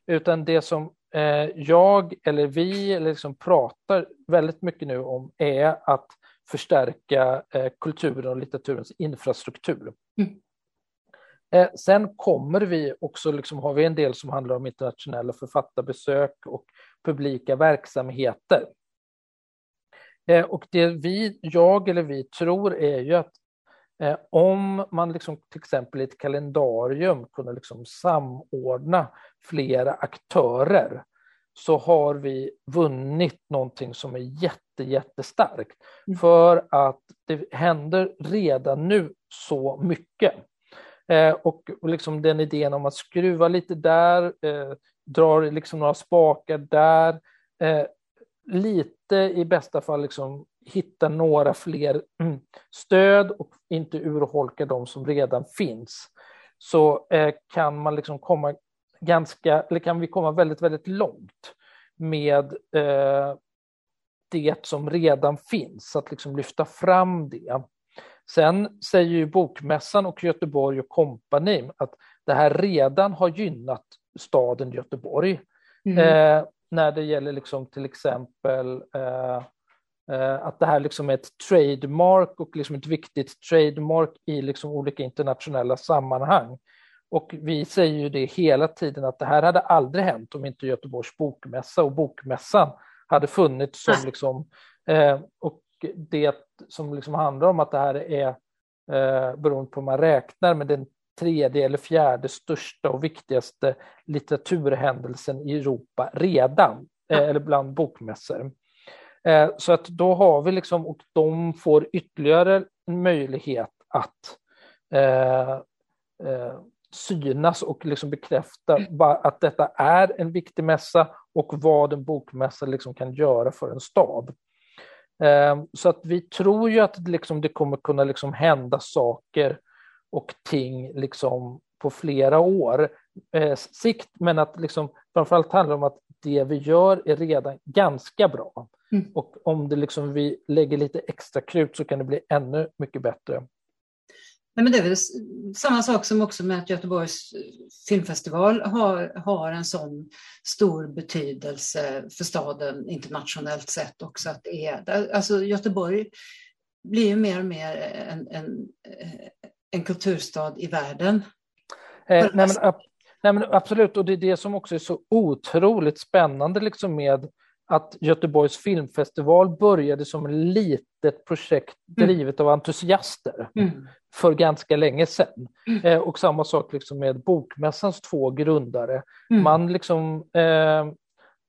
Speaker 2: Utan det som eh, jag eller vi eller liksom pratar väldigt mycket nu om är att förstärka eh, kulturen och litteraturens infrastruktur. Mm. Eh, sen kommer vi också, liksom, har vi en del som handlar om internationella författarbesök och publika verksamheter. Eh, och det vi, jag eller vi tror är ju att eh, om man liksom, till exempel i ett kalendarium kunde liksom samordna flera aktörer så har vi vunnit någonting som är jätte, jättestarkt. Mm. För att det händer redan nu så mycket. Eh, och liksom den idén om att skruva lite där, eh, drar liksom några spakar där, eh, lite i bästa fall liksom hitta några fler mm, stöd och inte urholka de som redan finns, så eh, kan man liksom komma ganska, eller kan vi komma väldigt, väldigt långt med eh, det som redan finns, att liksom lyfta fram det. Sen säger ju Bokmässan och Göteborg och kompani att det här redan har gynnat staden Göteborg. Mm. Eh, när det gäller liksom till exempel eh, eh, att det här liksom är ett trademark och liksom ett viktigt trademark i liksom olika internationella sammanhang. Och vi säger ju det hela tiden att det här hade aldrig hänt om inte Göteborgs bokmässa och bokmässan hade funnits som liksom Eh, och det som liksom handlar om att det här är, eh, beroende på hur man räknar, med den tredje eller fjärde största och viktigaste litteraturhändelsen i Europa redan, eh, eller bland bokmässor. Eh, så att då har vi liksom, och de får ytterligare en möjlighet att eh, eh, synas och liksom bekräfta att detta är en viktig mässa och vad en bokmässa liksom kan göra för en stad. Eh, så att vi tror ju att liksom det kommer kunna liksom hända saker och ting liksom på flera år eh, sikt, men att liksom framförallt handlar om att det vi gör är redan ganska bra. Mm. Och om det liksom vi lägger lite extra krut så kan det bli ännu mycket bättre.
Speaker 1: Nej, men det är väl samma sak som också med att Göteborgs filmfestival har, har en sån stor betydelse för staden internationellt sett också. Att det är, alltså Göteborg blir ju mer och mer en, en, en kulturstad i världen.
Speaker 2: Eh, nej, men, nej, men absolut, och det är det som också är så otroligt spännande liksom med att Göteborgs filmfestival började som ett litet projekt mm. drivet av entusiaster mm. för ganska länge sedan. Mm. Eh, och samma sak liksom med Bokmässans två grundare. Mm. Man liksom, eh,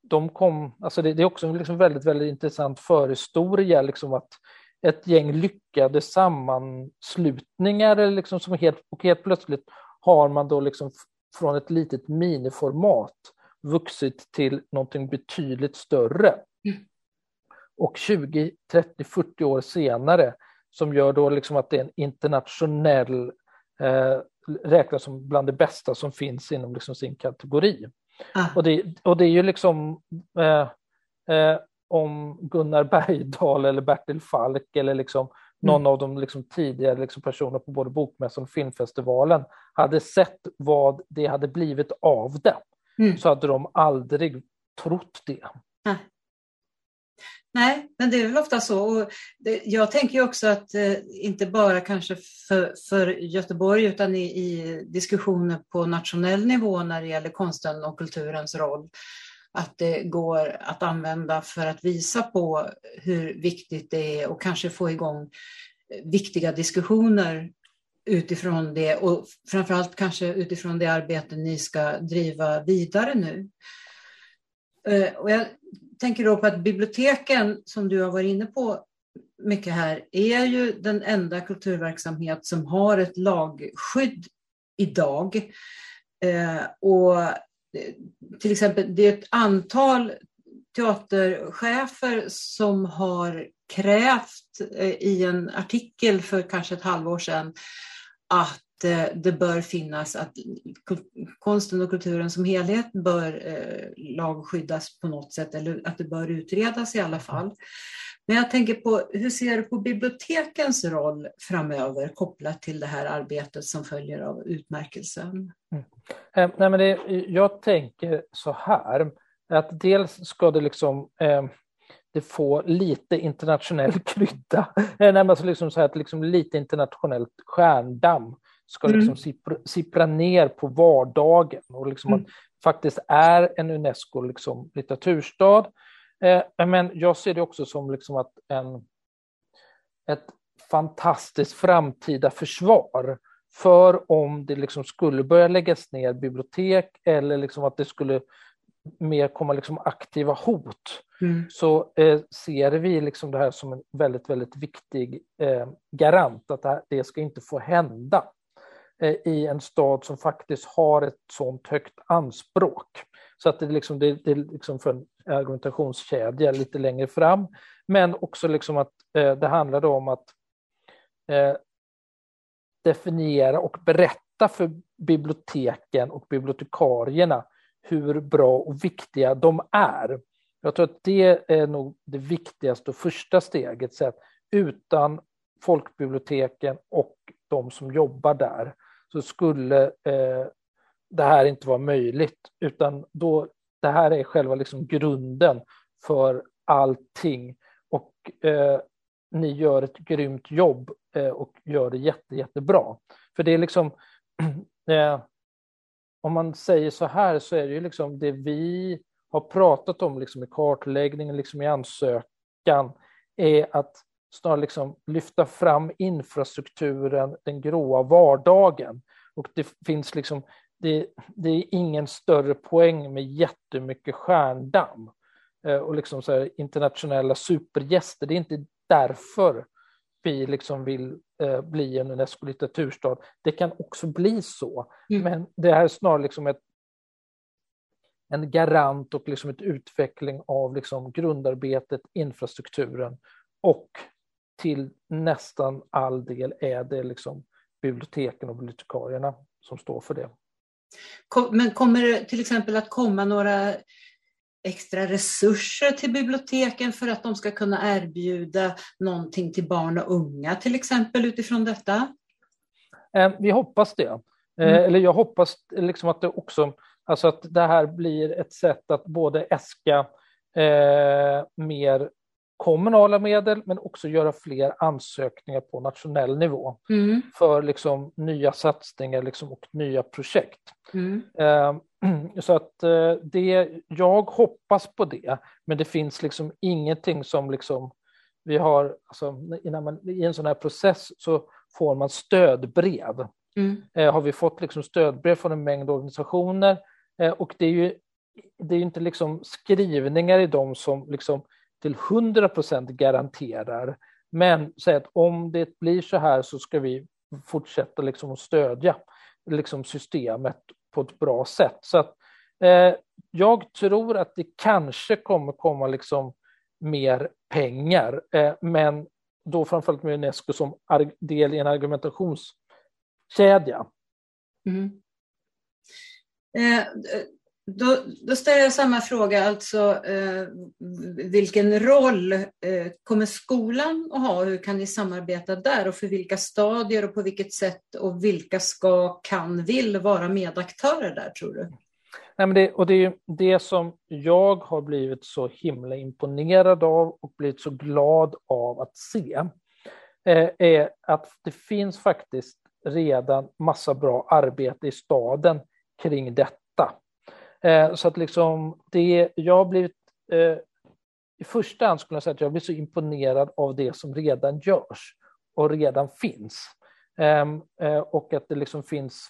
Speaker 2: de kom, alltså det, det är också en liksom väldigt, väldigt intressant förhistoria, liksom att ett gäng lyckade sammanslutningar liksom som helt, och helt plötsligt har man då liksom från ett litet miniformat vuxit till någonting betydligt större. Mm. Och 20, 30, 40 år senare som gör då liksom att det är en internationell, eh, räknas som bland det bästa som finns inom liksom sin kategori. Ah. Och, det, och det är ju liksom eh, eh, om Gunnar Bergdahl eller Bertil Falk eller liksom mm. någon av de liksom tidigare liksom personer på både Bokmässan och filmfestivalen hade sett vad det hade blivit av det mm. så hade de aldrig trott det.
Speaker 1: Nej. Nej, men det är väl ofta så. Och det, jag tänker också att eh, inte bara kanske för, för Göteborg utan i, i, diskussioner på nationell nivå när det gäller konsten och kulturens roll, att det går att använda för att visa på hur viktigt det är och kanske få igång viktiga diskussioner utifrån det och framförallt kanske utifrån det arbete ni ska driva vidare nu. Eh, och jag tänker då på att biblioteken, som du har varit inne på mycket här, är ju den enda kulturverksamhet som har ett lagskydd idag. Eh, och till exempel, det är ett antal teaterchefer som har krävt eh, i en artikel för kanske ett halvår sedan att eh, det bör finnas att konsten och kulturen som helhet bör eh, lagskyddas på något sätt eller att det bör utredas i alla fall. Men jag tänker på hur ser du på bibliotekens roll framöver kopplat till det här arbetet som följer av utmärkelsen?
Speaker 2: Mm. Eh, nej, men det, jag tänker så här, att dels ska det liksom eh, det får lite internationell krydda. Nej, alltså liksom så här, att liksom lite internationellt stjärndamm ska mm. liksom sippra, sippra, ner på vardagen och liksom mm. att faktiskt är en Unesco liksom litteraturstad. Eh, men jag ser det också som liksom att en, ett fantastiskt framtida försvar för om det liksom skulle börja läggas ner bibliotek eller liksom att det skulle mer komma liksom aktiva hot mm. så eh, ser vi liksom det här som en väldigt, väldigt viktig eh, garant att det, här, det, ska inte få hända Eh, i en stad som faktiskt har ett sånt högt anspråk. Så att det, liksom, det, det liksom för en argumentationskedja lite längre fram, men också liksom att eh, det handlade om att eh, definiera och berätta för biblioteken och bibliotekarierna hur bra och viktiga de är. Jag tror att det är nog det viktigaste och första steget. Så att utan folkbiblioteken och de som jobbar där så skulle eh, det här inte vara möjligt. Utan då, det här är själva liksom grunden för allting. Och eh, ni gör ett grymt jobb eh, och gör det jätte, jättebra. För det är liksom, eh, om man säger så här så är det ju liksom det vi har pratat om liksom i kartläggningen, liksom i ansökan, är att snarare liksom lyfta fram infrastrukturen, den gråa vardagen. Och det finns liksom, det, det är ingen större poäng med jättemycket stjärndamm eh, och liksom så internationella supergäster. Det är inte därför vi liksom vill eh, bli en Unesco-litteraturstad. Det kan också bli så, mm. men det här är snarare liksom ett, en garant och liksom ett utveckling av liksom grundarbetet, infrastrukturen och till nästan all del är det liksom biblioteken och bibliotekarierna som står för det.
Speaker 1: Men kommer det till exempel att komma några extra resurser till biblioteken för att de ska kunna erbjuda någonting till barn och unga till exempel utifrån detta?
Speaker 2: Eh, vi hoppas det. Eh, mm. Eller jag hoppas liksom att det också, alltså att det här blir ett sätt att både äska eh, mer kommunala medel men också göra fler ansökningar på nationell nivå mm. för liksom nya satsningar liksom och nya projekt. Mm. Eh, så att eh, det, jag hoppas på det, men det finns liksom ingenting som liksom vi har, alltså, innan man, i en sån här process så får man stödbrev. Mm. Eh, har vi fått liksom stödbrev från en mängd organisationer eh, och det är ju det är inte liksom skrivningar i dem som liksom till 100 procent garanterar. Men säg att om det blir så här så ska vi fortsätta liksom att stödja liksom systemet på ett bra sätt. Så att, eh, jag tror att det kanske kommer komma liksom mer pengar, eh, men då framförallt med Unesco som del i en argumentationskedja. Mm.
Speaker 1: Eh, då, då, ställer jag samma fråga, alltså eh, vilken roll eh, kommer skolan att ha? Hur kan ni samarbeta där och för vilka stadier och på vilket sätt och vilka ska, kan, vill vara medaktörer där tror du?
Speaker 2: Nej, men det, och det är det som jag har blivit så himla imponerad av och blivit så glad av att se eh, är att det finns faktiskt redan massa bra arbete i staden kring detta Eh, så att liksom det, jag har blivit, eh, i första hand skulle jag säga att jag blir så imponerad av det som redan görs och redan finns. Ehm, eh, och att det liksom finns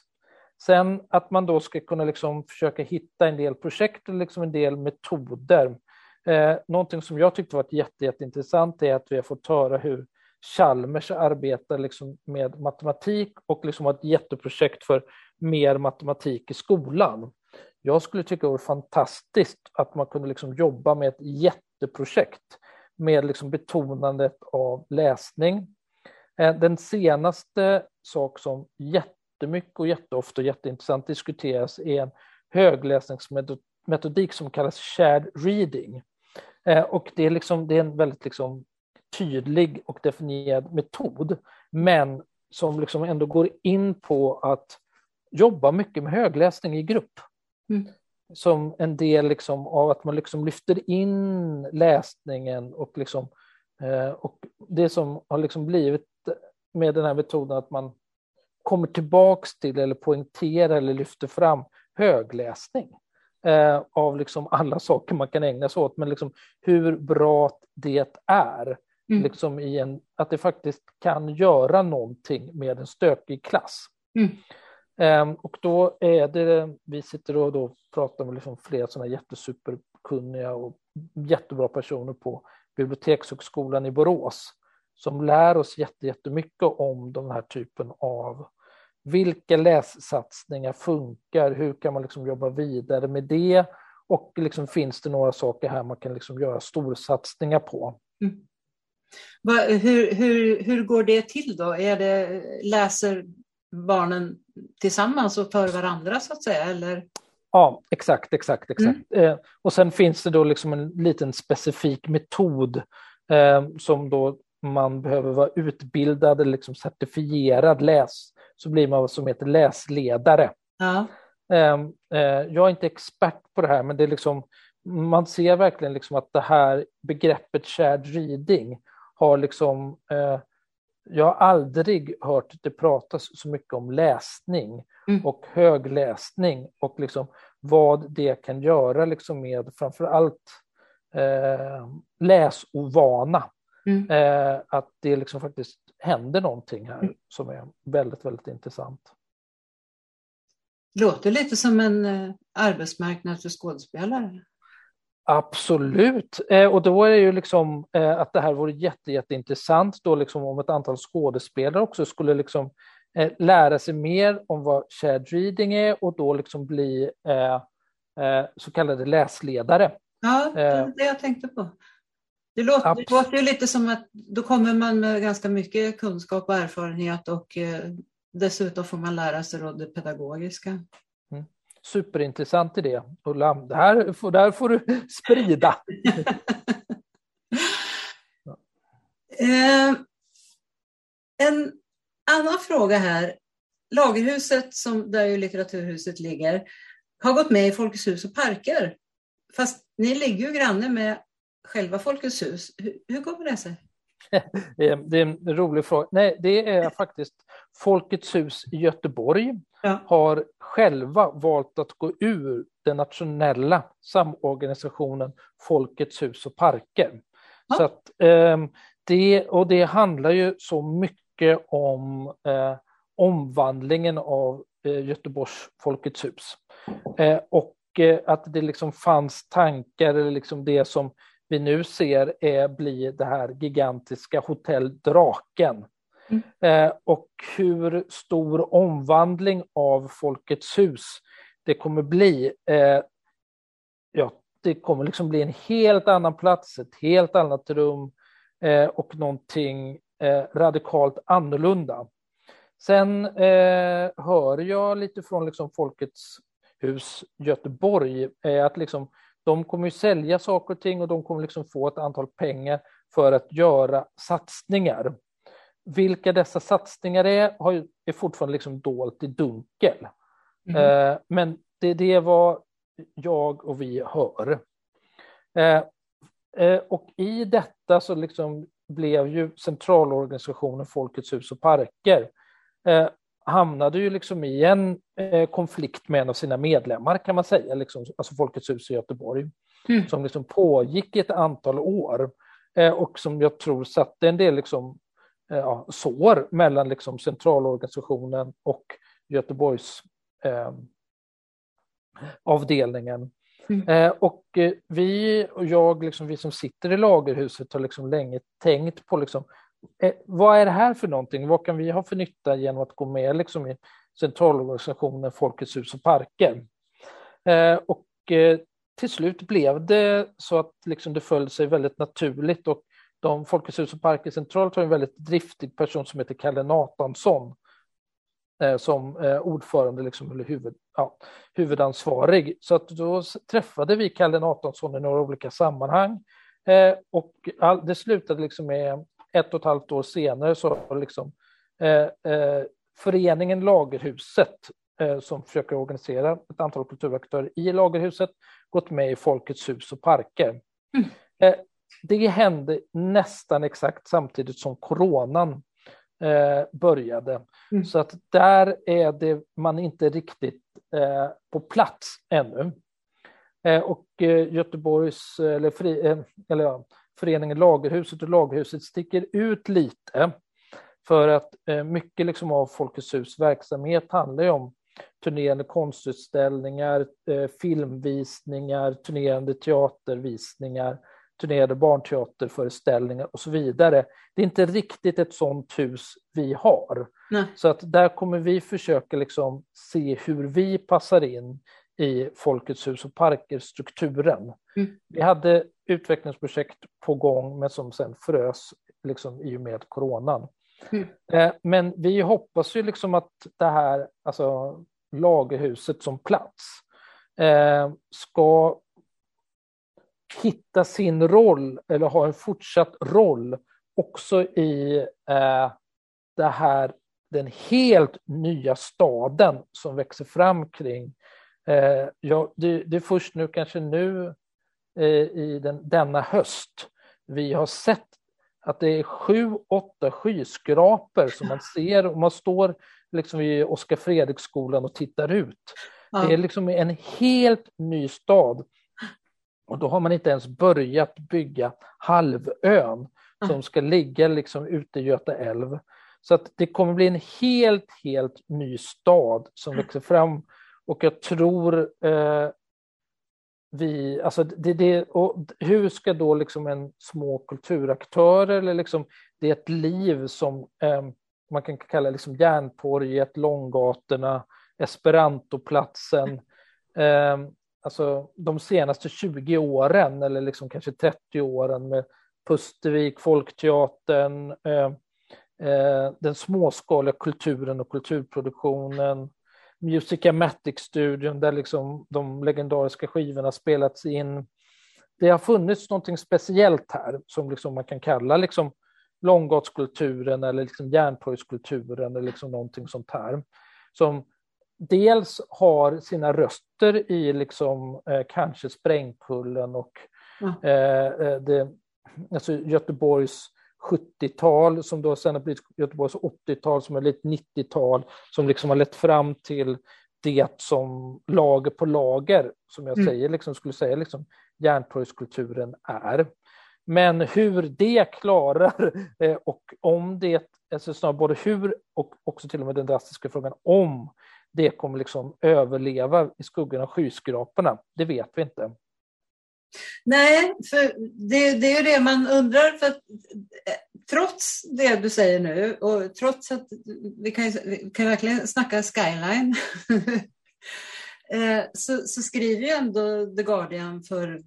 Speaker 2: Sen att man då ska kunna liksom försöka hitta en del projekt och liksom en del metoder. Eh, någonting som jag tyckte var jätte, jätteintressant är att vi har fått höra hur Chalmers arbetar liksom med matematik och liksom har ett jätteprojekt för mer matematik i skolan. Jag skulle tycka det vore fantastiskt att man kunde liksom jobba med ett jätteprojekt med liksom betonandet av läsning. Eh, den senaste sak som jättemycket och jätteofta och jätteintressant diskuteras är en högläsningsmetodik som kallas shared reading. Eh, och det är, liksom, det är en väldigt liksom tydlig och definierad metod, men som liksom ändå går in på att jobba mycket med högläsning i grupp. Mm. Som en del liksom av att man liksom lyfter in läsningen och, liksom, eh, och det som har liksom blivit med den här metoden att man kommer tillbaks till eller poängterar eller lyfter fram högläsning eh, av liksom alla saker man kan ägna sig åt, men liksom hur bra det är. Mm. Liksom i en, att det faktiskt kan göra någonting med en stökig klass. Mm. Ehm, och då är det, vi sitter och då pratar med liksom flera sådana jättesuperkunniga och jättebra personer på Bibliotekshögskolan i Borås som lär oss jättemycket om den här typen av vilka lässatsningar funkar, hur kan man liksom jobba vidare med det och liksom finns det några saker här man kan liksom göra storsatsningar på. Mm.
Speaker 1: Va, hur, hur, hur går det till då? Är det, läser barnen tillsammans och för varandra så att säga? Eller?
Speaker 2: Ja, exakt, exakt, exakt. Mm. Eh, och sen finns det då liksom en liten specifik metod eh, som då man behöver vara utbildad eller liksom certifierad läs, så blir man vad som heter läsledare. Ja. Eh, eh, jag är inte expert på det här, men det är liksom, man ser verkligen liksom att det här begreppet shared reading har liksom eh, jag har aldrig hört det pratas så mycket om läsning mm. och högläsning och liksom vad det kan göra liksom med framför allt eh, läsovana. Mm. Eh, att det liksom faktiskt händer någonting här mm. som är väldigt, väldigt intressant.
Speaker 1: Låter lite som en eh, arbetsmarknad för skådespelare.
Speaker 2: Absolut, eh, och då är det ju liksom eh, att det här vore jätte, jätteintressant då liksom om ett antal skådespelare också skulle liksom eh, lära sig mer om vad shared reading är och då liksom bli eh, eh, så kallade läsledare.
Speaker 1: Ja, det är det jag tänkte på. Det låter, det låter ju lite som att då kommer man med ganska mycket kunskap och erfarenhet och dessutom får man lära sig det pedagogiska.
Speaker 2: Superintressant idé, Ulla. Det här, får, det här får du sprida.
Speaker 1: eh, en annan fråga här. Lagerhuset, som där ju Litteraturhuset ligger, har gått med i Folkets hus och parker. Fast ni ligger ju granne med själva Folkets hus. Hur, hur kommer det sig?
Speaker 2: det är en rolig fråga. Nej, det är faktiskt Folkets hus i Göteborg ja. har själva valt att gå ur den nationella samorganisationen Folkets hus och parker. Ja. Så att, eh, det, och det handlar ju så mycket om eh, omvandlingen av eh, Göteborgs Folkets hus. Eh, och eh, att det liksom fanns tankar, eller liksom det som vi nu ser är, blir det här gigantiska Hotell Draken. Mm. Eh, och hur stor omvandling av Folkets hus det kommer bli. Eh, ja, det kommer liksom bli en helt annan plats, ett helt annat rum eh, och någonting eh, radikalt annorlunda. Sen eh, hör jag lite från liksom Folkets hus Göteborg eh, att liksom de kommer ju sälja saker och ting och de kommer liksom få ett antal pengar för att göra satsningar. Vilka dessa satsningar är, har, är fortfarande liksom dolt i dunkel. Mm. Eh, men det, det är vad jag och vi hör. Eh, eh, och i detta så liksom blev ju centralorganisationen Folkets hus och parker eh, hamnade ju liksom i en eh, konflikt med en av sina medlemmar kan man säga, liksom, alltså Folkets hus i Göteborg, mm. som liksom pågick i ett antal år eh, och som jag tror satte en del liksom, eh, ja, sår mellan liksom, centralorganisationen och Göteborgs eh, avdelningen. Mm. Eh, och eh, vi och jag, liksom, vi som sitter i lagerhuset, har liksom länge tänkt på liksom, Eh, vad är det här för någonting? Vad kan vi ha för nytta genom att gå med liksom, i centralorganisationen Folkets hus och parker? Eh, och eh, till slut blev det så att liksom, det föll sig väldigt naturligt och de Folkets hus och parker centralt har en väldigt driftig person som heter Kalle Nathansson eh, som eh, ordförande liksom, eller huvud, ja, huvudansvarig. Så att då träffade vi Kalle Nathansson i några olika sammanhang eh, och all, det slutade liksom med ett och ett halvt år senare så har liksom, eh, eh, föreningen Lagerhuset eh, som försöker organisera ett antal kulturaktörer i Lagerhuset gått med i Folkets hus och parker. Mm. Eh, det hände nästan exakt samtidigt som coronan eh, började. Mm. Så att där är det man inte riktigt eh, på plats ännu. och Göteborgs, eller, fri, eller ja, föreningen Lagerhuset och Lagerhuset sticker ut lite. För att eh, mycket liksom av Folkets hus verksamhet handlar ju om turnerande konstutställningar, eh, filmvisningar, turnerande teatervisningar, turnerande barnteaterföreställningar och så vidare. Det är inte riktigt ett sådant hus vi har. Nej. Så att där kommer vi försöka liksom se hur vi passar in i Folkets hus och parker-strukturen. Mm. Vi hade utvecklingsprojekt på gång men som sen frös liksom, i och med coronan. Mm. Eh, men vi hoppas ju liksom att det här, alltså lagerhuset som plats, eh, ska hitta sin roll eller ha en fortsatt roll också i eh, det här, den helt nya staden som växer fram kring Eh, ja, det, det, är först nu, kanske nu i den, denna höst, vi har sett att det är sju, åtta skyskrapor som man ser om man står liksom vid Oskar Fredriksskolan och tittar ut. Ja. Det är liksom en helt ny stad. Och då har man inte ens börjat bygga halvön. som ska ligga liksom ute i Göta älv. Så att det kommer bli en helt, helt ny stad som växer fram. Och jag tror eh, vi, alltså det, det, och hur ska då liksom en små kulturaktör eller liksom det är ett liv som eh, man kan kalla liksom Järntorget, Långgatorna, Esperantoplatsen, eh, alltså de senaste 20 åren eller liksom kanske 30 åren med Pustervik, Folkteatern, eh, eh, den småskaliga kulturen och kulturproduktionen, Musicamatic-studion där liksom de legendariska skivorna spelats in. Det har funnits någonting speciellt här som liksom man kan kalla liksom långgatskulturen eller liksom järntorgskulturen eller liksom någonting sånt här. Som dels har sina röster i liksom, eh, kanske Sprängkullen och mm. eh, det, alltså Göteborgs 70-tal som då sen har blivit Göteborgs 80-tal som är lite 90-tal som liksom har lett fram till det som lager på lager, som jag mm. säger, liksom, skulle säga liksom, järntorgskulturen är. Men hur det klarar eh, och om det, alltså snarare både hur och också till och med den drastiska frågan om det kommer liksom överleva i skuggan av skyskraporna, det vet vi inte.
Speaker 1: Nej, för det, det är det man undrar. För att, eh, trots det du säger nu och trots att vi kan, vi kan verkligen snacka skyline eh, så, så, skriver ju ändå The Guardian för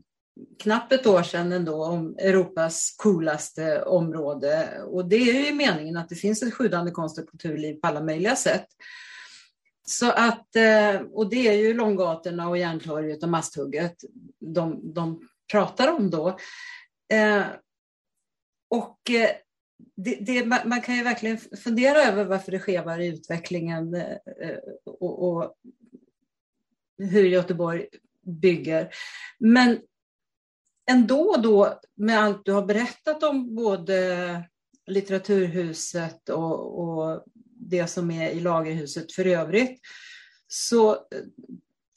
Speaker 1: knappt ett år sedan ändå om Europas coolaste område. Och det är ju meningen att det finns ett sjudande konst och kulturliv på alla möjliga sätt. Så att, eh, och det är ju Långgatorna och Järntorget och Masthugget de, de pratar om då. Eh, och eh, det, det, man kan ju verkligen fundera över varför det skevar i utvecklingen eh, och, och hur Göteborg bygger. Men ändå då med allt du har berättat om både Litteraturhuset och, och det som är i Lagerhuset för övrigt, så eh,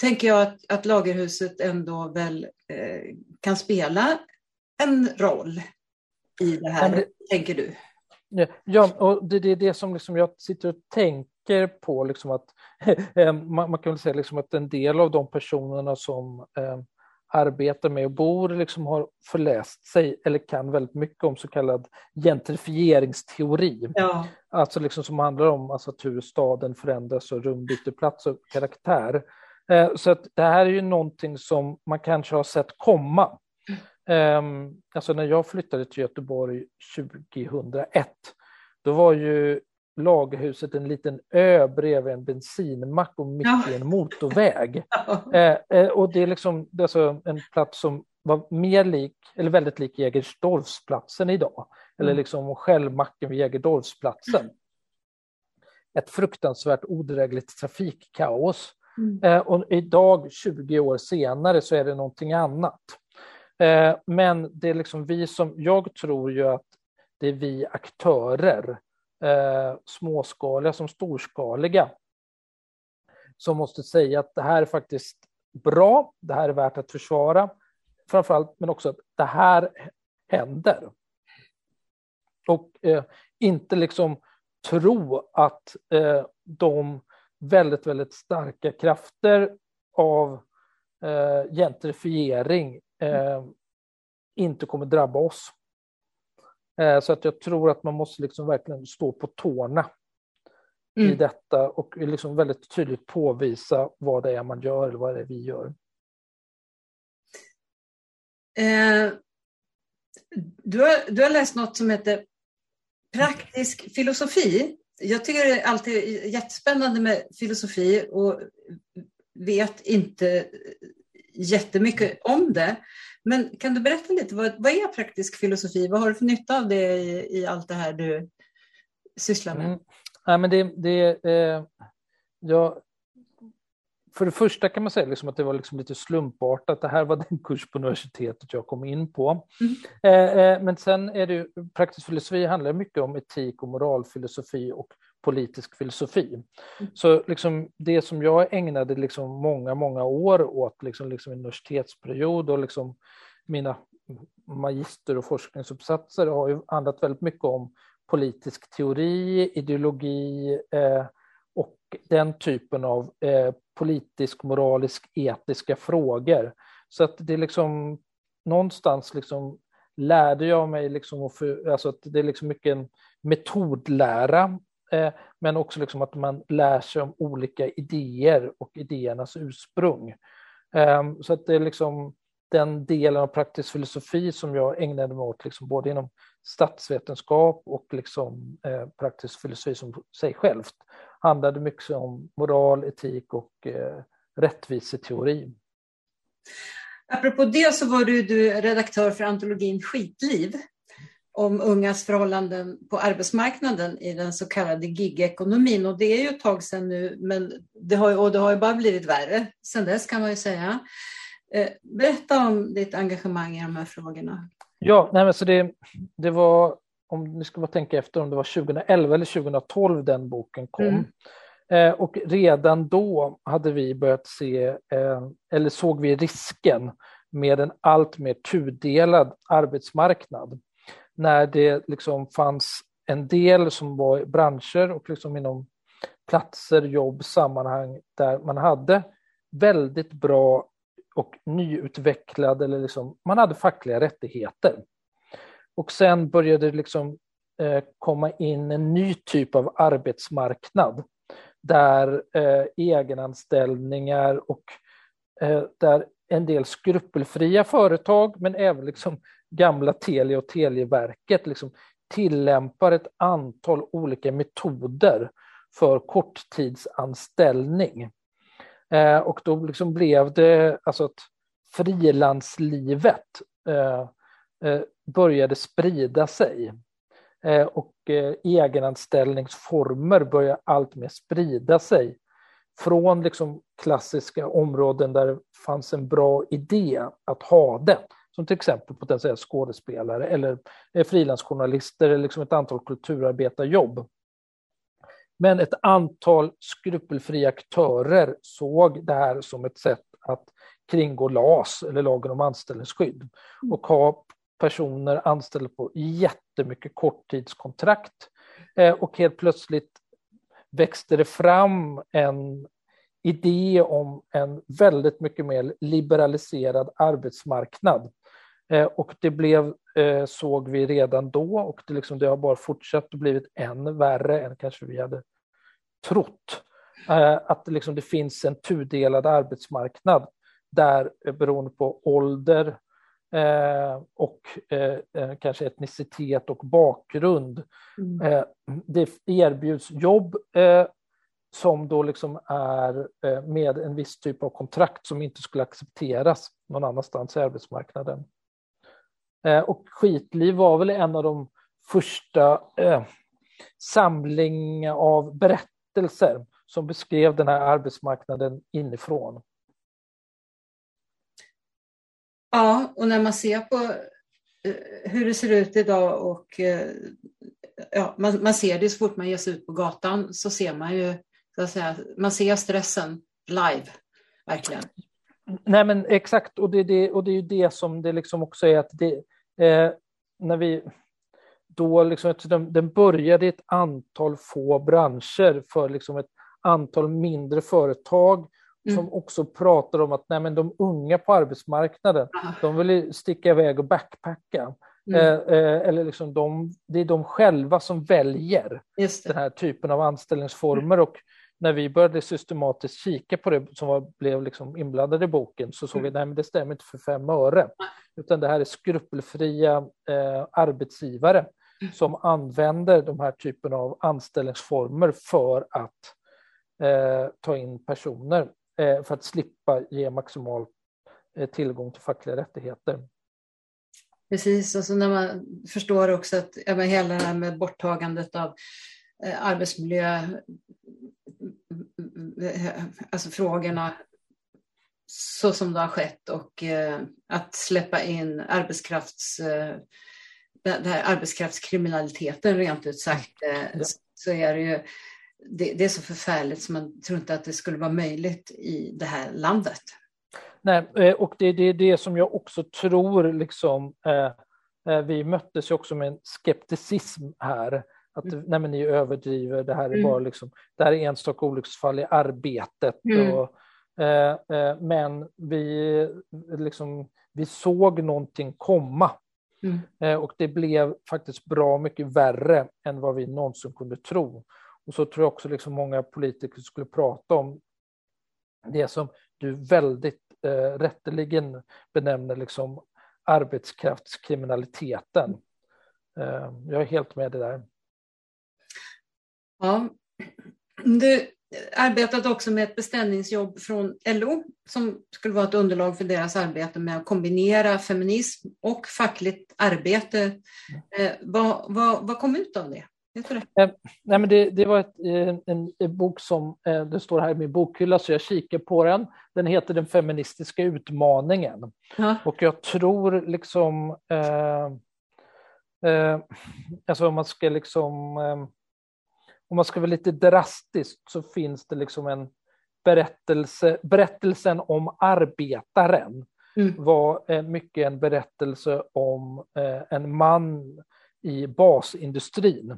Speaker 1: tänker jag att, att Lagerhuset ändå väl eh, kan spela en roll i det här, det, tänker du?
Speaker 2: Ja, och det, det är det som liksom jag sitter och tänker på, liksom att eh, man, man, kan väl säga liksom att en del av de personerna som eh, arbetar med och bor liksom har förläst sig eller kan väldigt mycket om så kallad gentrifieringsteori. Ja. Alltså liksom som handlar om alltså hur staden förändras och rum byter plats och karaktär. Eh, så att det här är ju någonting som man kanske har sett komma. Eh, alltså när jag flyttade till Göteborg 2001, då var ju Lagerhuset en liten ö bredvid en bensinmack och mitt ja. i en motorväg. Eh, eh, och det är liksom det är alltså en plats som var mer lik, eller väldigt lik Jägersdorfsplatsen idag. Eller mm. liksom självmacken vid Jägersdorfsplatsen. Ett fruktansvärt odrägligt trafikkaos. Mm. Eh, och idag, 20 år senare, så är det någonting annat. Eh, men det är liksom vi som, jag tror ju att det är vi aktörer eh, småskaliga som storskaliga som måste säga att det här är faktiskt bra, det här är värt att försvara, framförallt, men också att det här händer. Och eh, inte liksom tro att eh, de väldigt, väldigt starka krafter av eh, gentrifiering eh, inte kommer drabba oss. Eh, så att jag tror att man måste liksom verkligen stå på tårna mm. i detta och liksom väldigt tydligt påvisa vad det är man gör eller vad det är vi gör.
Speaker 1: Eh, du, har, du har läst något som heter Praktisk filosofi. Jag tycker det är alltid jättespännande med filosofi och vet inte jättemycket om det. Men kan du berätta lite, vad, vad är praktisk filosofi? Vad har du för nytta av det i, i allt det här du sysslar med? Mm.
Speaker 2: Ja, men det, det, eh, ja, för det första kan man säga liksom att det var liksom lite slumpartat. Det här var den kurs på universitetet jag kom in på. Mm. Eh, eh, men sen är det ju, praktisk filosofi handlar mycket om etik och moralfilosofi och politisk filosofi. Mm. Så liksom det som jag ägnade liksom många, många år åt liksom, liksom universitetsperiod och liksom mina magister och forskningsuppsatser har ju handlat väldigt mycket om politisk teori, ideologi eh, och den typen av eh, politisk, moralisk, etiska frågor. Så att det är liksom någonstans liksom lärde jag mig liksom att för, alltså att det är liksom mycket en metodlära, Eh, men också liksom att man lär sig om olika idéer och idéernas ursprung. Eh, så att det är liksom den delen av praktisk filosofi som jag ägnade mig åt, liksom både inom statsvetenskap och liksom, eh, praktisk filosofi som sig självt, handlade mycket om moral, etik och eh, rättviseteori.
Speaker 1: Apropå det så var du, du redaktör för antologin Skitliv om ungas förhållanden på arbetsmarknaden i den så kallade gigekonomin. Och det är ju ett tag sedan nu, men det har, och det har ju bara blivit värre sedan dess kan man ju säga. Eh, berätta om ditt engagemang i de här frågorna.
Speaker 2: Ja, nej så det, det var, om ni ska bara tänka efter om det var 2011 eller 2012 den boken kom. Mm. Eh, och redan då hade vi börjat se, eh, eller såg vi risken med en allt mer tudelad arbetsmarknad. När det liksom fanns en del som var branscher och liksom inom platser, jobb, sammanhang där man hade väldigt bra och nyutvecklad, eller liksom, man hade fackliga rättigheter. Och sen började det liksom eh, komma in en ny typ av arbetsmarknad där eh, egenanställningar och eh, där en del skrupelfria företag, men även liksom gamla Telia och Televerket liksom tillämpar ett antal olika metoder för korttidsanställning. Eh, och då liksom blev det alltså att frilanslivet eh, eh, började sprida sig. Eh, och eh, egenanställningsformer började alltmer sprida sig från liksom klassiska områden där det fanns en bra idé att ha det, som till exempel potentiella skådespelare eller eh, frilansjournalister eller liksom ett antal kulturarbetarjobb. Men ett antal skrupelfria aktörer såg det här som ett sätt att kringgå LAS, eller lagen om anställningsskydd, och ha personer anställda på jättemycket korttidskontrakt. Eh, och helt plötsligt växte det fram en idé om en väldigt mycket mer liberaliserad arbetsmarknad. Eh, och det blev, eh, såg vi redan då, och det, liksom, det har bara fortsatt och blivit än värre än kanske vi hade trott. Att det, liksom, det finns en tudelad arbetsmarknad där beroende på ålder, eh, och eh, eh, kanske etnicitet och bakgrund. Mm. Eh, det erbjuds jobb eh, som då liksom är eh, med en viss typ av kontrakt som inte skulle accepteras någon annanstans i arbetsmarknaden. Och Skitliv var väl en av de första samling av berättelser som beskrev den här arbetsmarknaden inifrån.
Speaker 1: Ja, och när man ser på eh, hur det ser ut idag och eh, ja, man, man ser det så fort man ger sig ut på gatan så ser man ju, så att säga, man ser stressen live, verkligen.
Speaker 2: Nej men exakt, och det, det, och det är ju det som det liksom också är att det, eh, när vi då liksom, den, den började i ett antal få branscher för liksom ett antal mindre företag Mm. som också pratar om att nej, men de unga på arbetsmarknaden, ah. de vill sticka iväg och backpacka. Mm. Eh, eh, eller liksom de, det är de själva som väljer den här typen av anställningsformer. Mm. Och när vi började systematiskt kika på det som var, blev liksom inblandade i boken så såg vi mm. att det stämmer inte för fem öre. Utan det här är skrupelfria eh, arbetsgivare mm. som använder de här typen av anställningsformer för att eh, ta in personer. Eh, för att slippa ge maximal eh, tillgång till fackliga rättigheter.
Speaker 1: Precis, och så när man förstår också att ja, hela det här med borttagandet av eh, arbetsmiljö, alltså frågorna så som det har skett och eh, att släppa in arbetskrafts, eh, arbetskraftskriminaliteten rent ut sagt, eh, ja. så är det ju det, det, är så förfärligt så man tror inte att det skulle vara möjligt i det här landet.
Speaker 2: Nej, och det är det, det, som jag också tror, liksom, eh, vi möttes ju också med en skepticism här. Att mm. nej, men ni överdriver, det här är mm. bara liksom, det här är enstaka olycksfall i arbetet. Mm. Och, eh, eh, men vi, liksom, vi såg någonting komma. Mm. Eh, och det blev faktiskt bra mycket värre än vad vi någonsin kunde tro. Och så tror jag också liksom många politiker skulle prata om det som du väldigt eh, rätteligen benämner liksom arbetskraftskriminaliteten. Eh, jag är helt med det där.
Speaker 1: Ja. Du arbetade också med ett beställningsjobb från LO som skulle vara ett underlag för deras arbete med att kombinera feminism och fackligt arbete. Eh, vad, vad, vad kom ut av det?
Speaker 2: Eh, nej, men det, det var ett, en, en, en, bok som eh, det står här i min bokhylla, så jag kikar på den. Den heter Den feministiska utmaningen. Ja. Och jag tror liksom... Eh, eh, alltså om man ska liksom... Eh, om man ska vara lite drastisk så finns det liksom en berättelse, berättelsen om arbetaren mm. var eh, mycket en berättelse om en man i basindustrin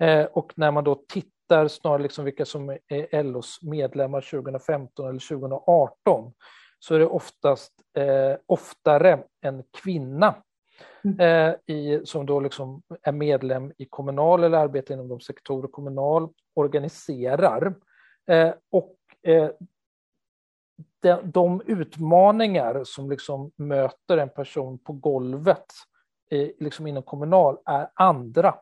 Speaker 2: Eh, och när man då tittar snarare liksom vilka som är LOs medlemmar 2015 eller 2018 så är det oftast eh, oftare en kvinna mm. i, som då liksom är medlem i Kommunal eller arbetar inom de sektorer Kommunal organiserar. Eh, och eh, de, de, utmaningar som liksom möter en person på golvet liksom inom Kommunal är andra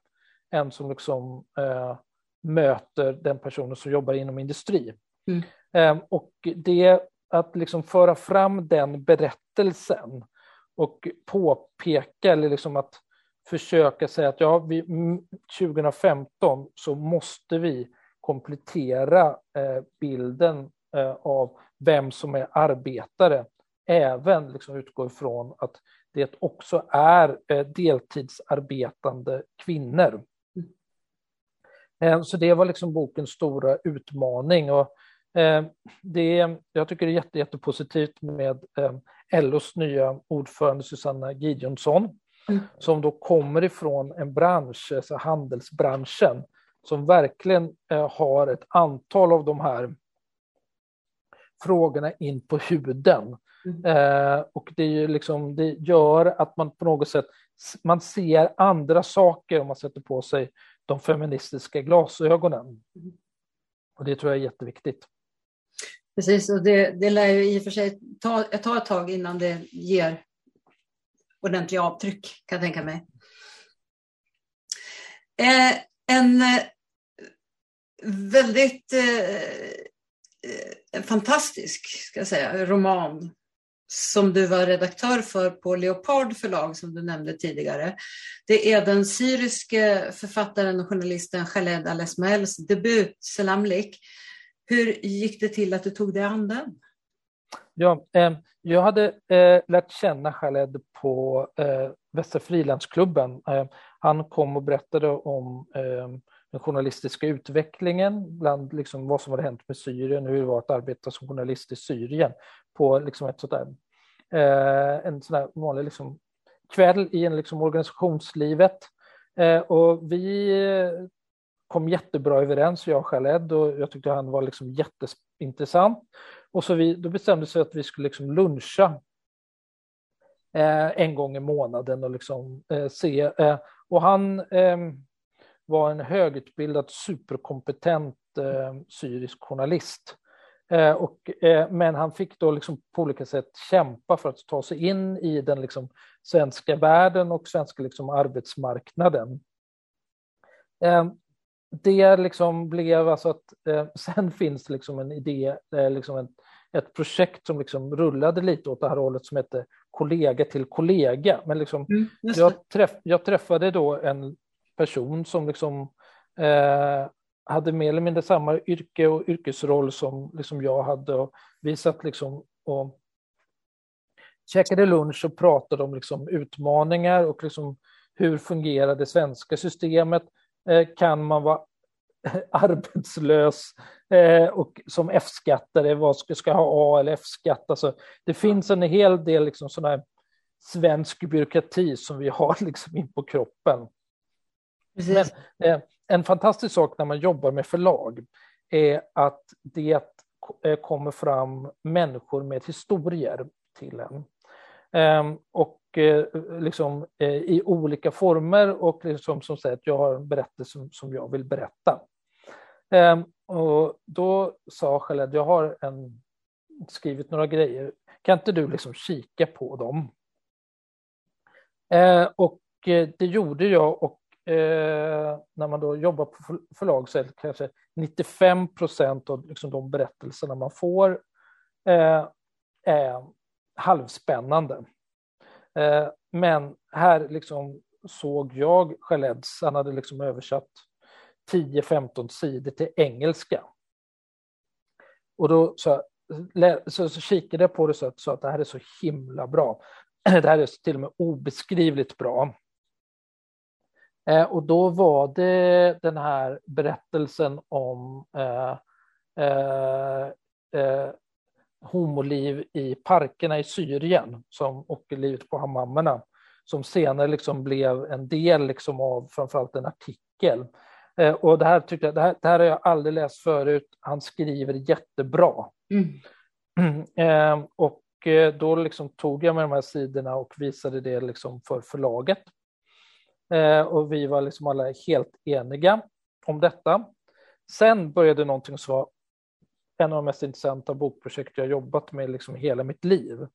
Speaker 2: än som liksom, eh, möter den personen som jobbar inom industri. Mm. Eh, och det att liksom föra fram den berättelsen och påpeka, eller liksom att försöka säga att ja, vi, 2015 så måste vi komplettera eh, bilden eh, av vem som är arbetare, även liksom utgå ifrån att det också är eh, deltidsarbetande kvinnor. Eh, så det var liksom bokens stora utmaning. Och eh, det, jag tycker det är jätte, jättepositivt med eh, LOs nya ordförande Susanna Gideonsson, mm. som då kommer ifrån en bransch, alltså handelsbranschen, som verkligen har ett antal av de här frågorna in på huden. Mm. Eh, och det, är liksom, det gör att man på något sätt man ser andra saker om man sätter på sig de feministiska glasögonen. Och det tror jag är jätteviktigt.
Speaker 1: Precis, och det, det lär ju i och för sig ta, ta ett tag innan det ger ordentliga avtryck, kan jag tänka mig. Eh, en eh, väldigt eh, eh, fantastisk ska jag säga, roman som du var redaktör för på Leopard förlag som du nämnde tidigare. Det är den syriske författaren och journalisten Khaled Al-Esmaels debut Selamlik. Hur gick det till att du tog dig an den?
Speaker 2: Ja, eh, jag hade eh, lärt känna Khaled på eh, Västra Frilansklubben. Eh, han kom och berättade om eh, den journalistiska utvecklingen, bland liksom vad som hade hänt med Syrien, hur det var att arbeta som journalist i Syrien på liksom ett sådär, eh, en sån där vanlig liksom kväll i en liksom organisationslivet. Eh, och vi kom jättebra överens, jag och Khaled, och jag tyckte han var liksom jätteintressant. Och så vi, då bestämde sig att vi skulle liksom luncha eh, en gång i månaden och liksom, eh, se. Eh, och han eh, var en högutbildad, superkompetent eh, syrisk journalist. Eh, och, eh, men han fick då liksom på olika sätt kämpa för att ta sig in i den liksom svenska världen och svenska liksom arbetsmarknaden. Eh, Eh, det liksom blev alltså att sen finns det liksom en idé, liksom ett, ett projekt som liksom rullade lite åt det här hållet som heter kollega till kollega. Men liksom, mm, jag, träff, jag, träffade då en person som liksom, eh, hade mer eller mindre samma yrke och yrkesroll som liksom jag hade. Och vi satt liksom och käkade lunch och pratade om liksom utmaningar och liksom hur fungerar det svenska systemet? Eh, kan man vara arbetslös eh, och som F-skattare, vad ska, ska ha A eller F-skatt? Alltså, det finns en hel del liksom, sån här svensk byråkrati som vi har liksom in på kroppen. Men, eh, en fantastisk sak när man jobbar med förlag är att det kommer fram människor med historier till en. Um, och Eh, liksom eh, i olika former och liksom som att jag har en berättelse som, jag vill berätta. Ehm, och då sa Khaled, jag har en, skrivit några grejer, kan inte du liksom kika på dem? Ehm, och eh, det gjorde jag och när man då jobbar på förlag så är det kanske 95 procent av liksom de berättelserna man får är halvspännande. Eh, men här liksom såg jag Khaleds... han hade liksom översatt 10-15 sidor till engelska. Och då så, så, så kikade jag på det så att, så att det här är så himla bra. Det här är till och med obeskrivligt bra. Eh, och då var det den här berättelsen om eh, eh, eh homoliv i parkerna i Syrien som, och livet på hammammerna som senare liksom blev en del liksom av framförallt en artikel. Eh, och det här, tyckte jag, det, här, det här har jag aldrig läst förut. Han skriver jättebra. Mm. Eh, och eh, då liksom tog jag med de här sidorna och visade det liksom för förlaget. Eh, och vi var liksom alla helt eniga om detta. Sen började någonting som var en av de mest intressanta bokprojekt jag jobbat med liksom hela mitt liv.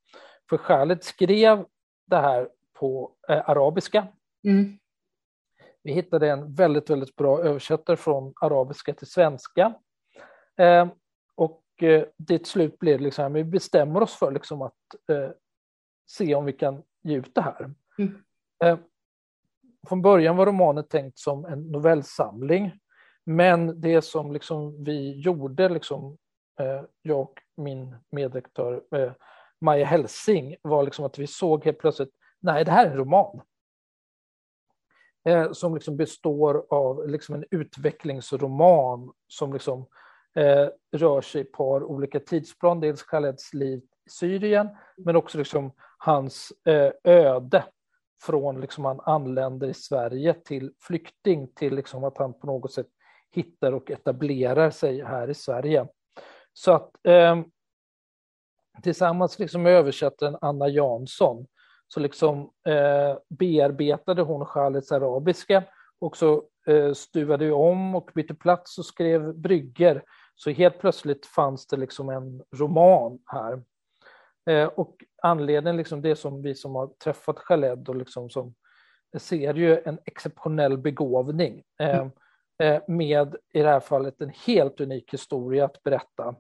Speaker 2: För Khaled skrev det här på eh, arabiska. Mm. Vi hittade en väldigt, väldigt bra översättare från arabiska till svenska. Eh, och eh, det till slut blev liksom, vi bestämmer oss för liksom att eh, se om vi kan ge ut det här. Mm. Eh, från början var romanen tänkt som en novellsamling, men det som liksom vi gjorde liksom Eh, jag och min medredaktör eh, Maja Helsing var liksom att vi såg helt plötsligt, nej det här är en roman. Eh, som liksom består av liksom en utvecklingsroman som liksom eh, rör sig i ett par olika tidsplan. Dels Khaleds liv i Syrien, men också liksom hans eh, öde från liksom han anländer i Sverige till flykting till liksom att han på något sätt hittar och etablerar sig här i Sverige. Så att eh, tillsammans liksom med översättaren Anna Jansson så liksom eh, bearbetade hon Khaleds arabiska och så eh, stuvade om och bytte plats och skrev brygger. Så helt plötsligt fanns det liksom en roman här. Eh, och anledningen, liksom det som vi som har träffat Khaled och liksom som ser ju en exceptionell begåvning eh, eh, med i det här fallet en helt unik historia att berätta.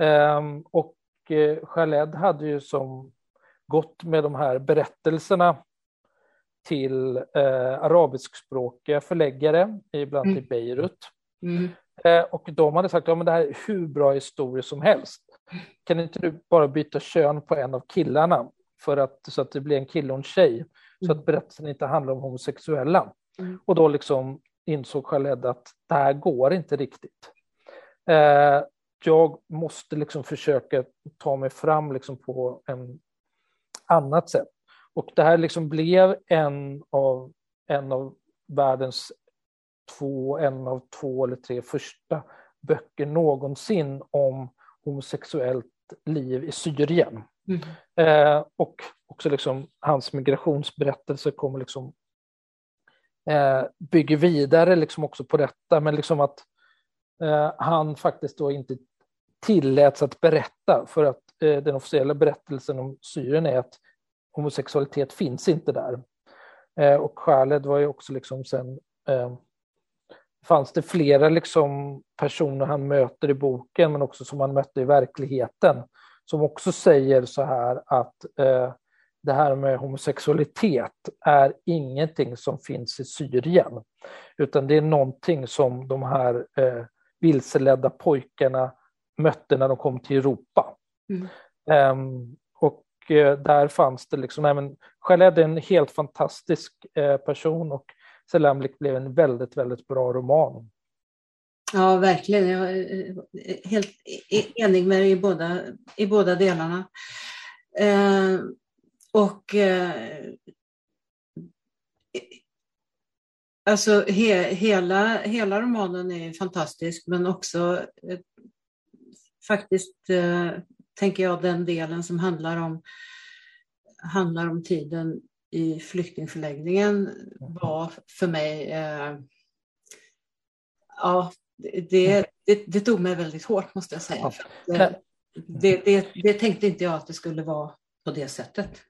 Speaker 2: Um, och uh, Khaled hade ju som gått med de här berättelserna till uh, arabiskspråkiga förläggare, ibland mm. i Beirut. Mm. Uh, och de hade sagt att ja, det här är hur bra historia som helst. Kan inte du bara byta kön på en av killarna för att, så att det blir en kille och en tjej, så att mm. berättelsen inte handlar om homosexuella? Mm. Och då liksom insåg Khaled att det här går inte riktigt. Eh, jag måste liksom försöka ta mig fram liksom på en annat sätt. Och det här liksom blev en av, en av världens två, en av två eller tre första böcker någonsin om homosexuellt liv i Syrien. Mm. Eh, och också liksom hans migrationsberättelse kommer liksom eh, bygger vidare liksom också på detta, men liksom att eh, han faktiskt då inte tilläts att berätta för att eh, den officiella berättelsen om Syrien är att homosexualitet finns inte där. Eh, och Khaled var ju också liksom sen eh, fanns det flera liksom personer han möter i boken men också som han mötte i verkligheten som också säger så här att eh, det här med homosexualitet är ingenting som finns i Syrien utan det är någonting som de här eh, vilseledda pojkarna mötte när de kom till Europa. Mm. Um, och uh, där fanns det liksom, även Khaled är en helt fantastisk uh, person och Selamlik blev en väldigt, väldigt bra roman.
Speaker 1: Ja, verkligen. Jag är helt enig med dig i båda, i båda delarna. Eh, och eh, alltså he, hela, hela romanen är fantastisk, men också eh, faktiskt eh, tänker jag den delen som handlar om, handlar om tiden i flyktingförläggningen var för mig eh, ja, det, det, det, tog mig väldigt hårt måste jag säga. Ja. Det, det, det, tänkte inte jag att det skulle vara på det sättet.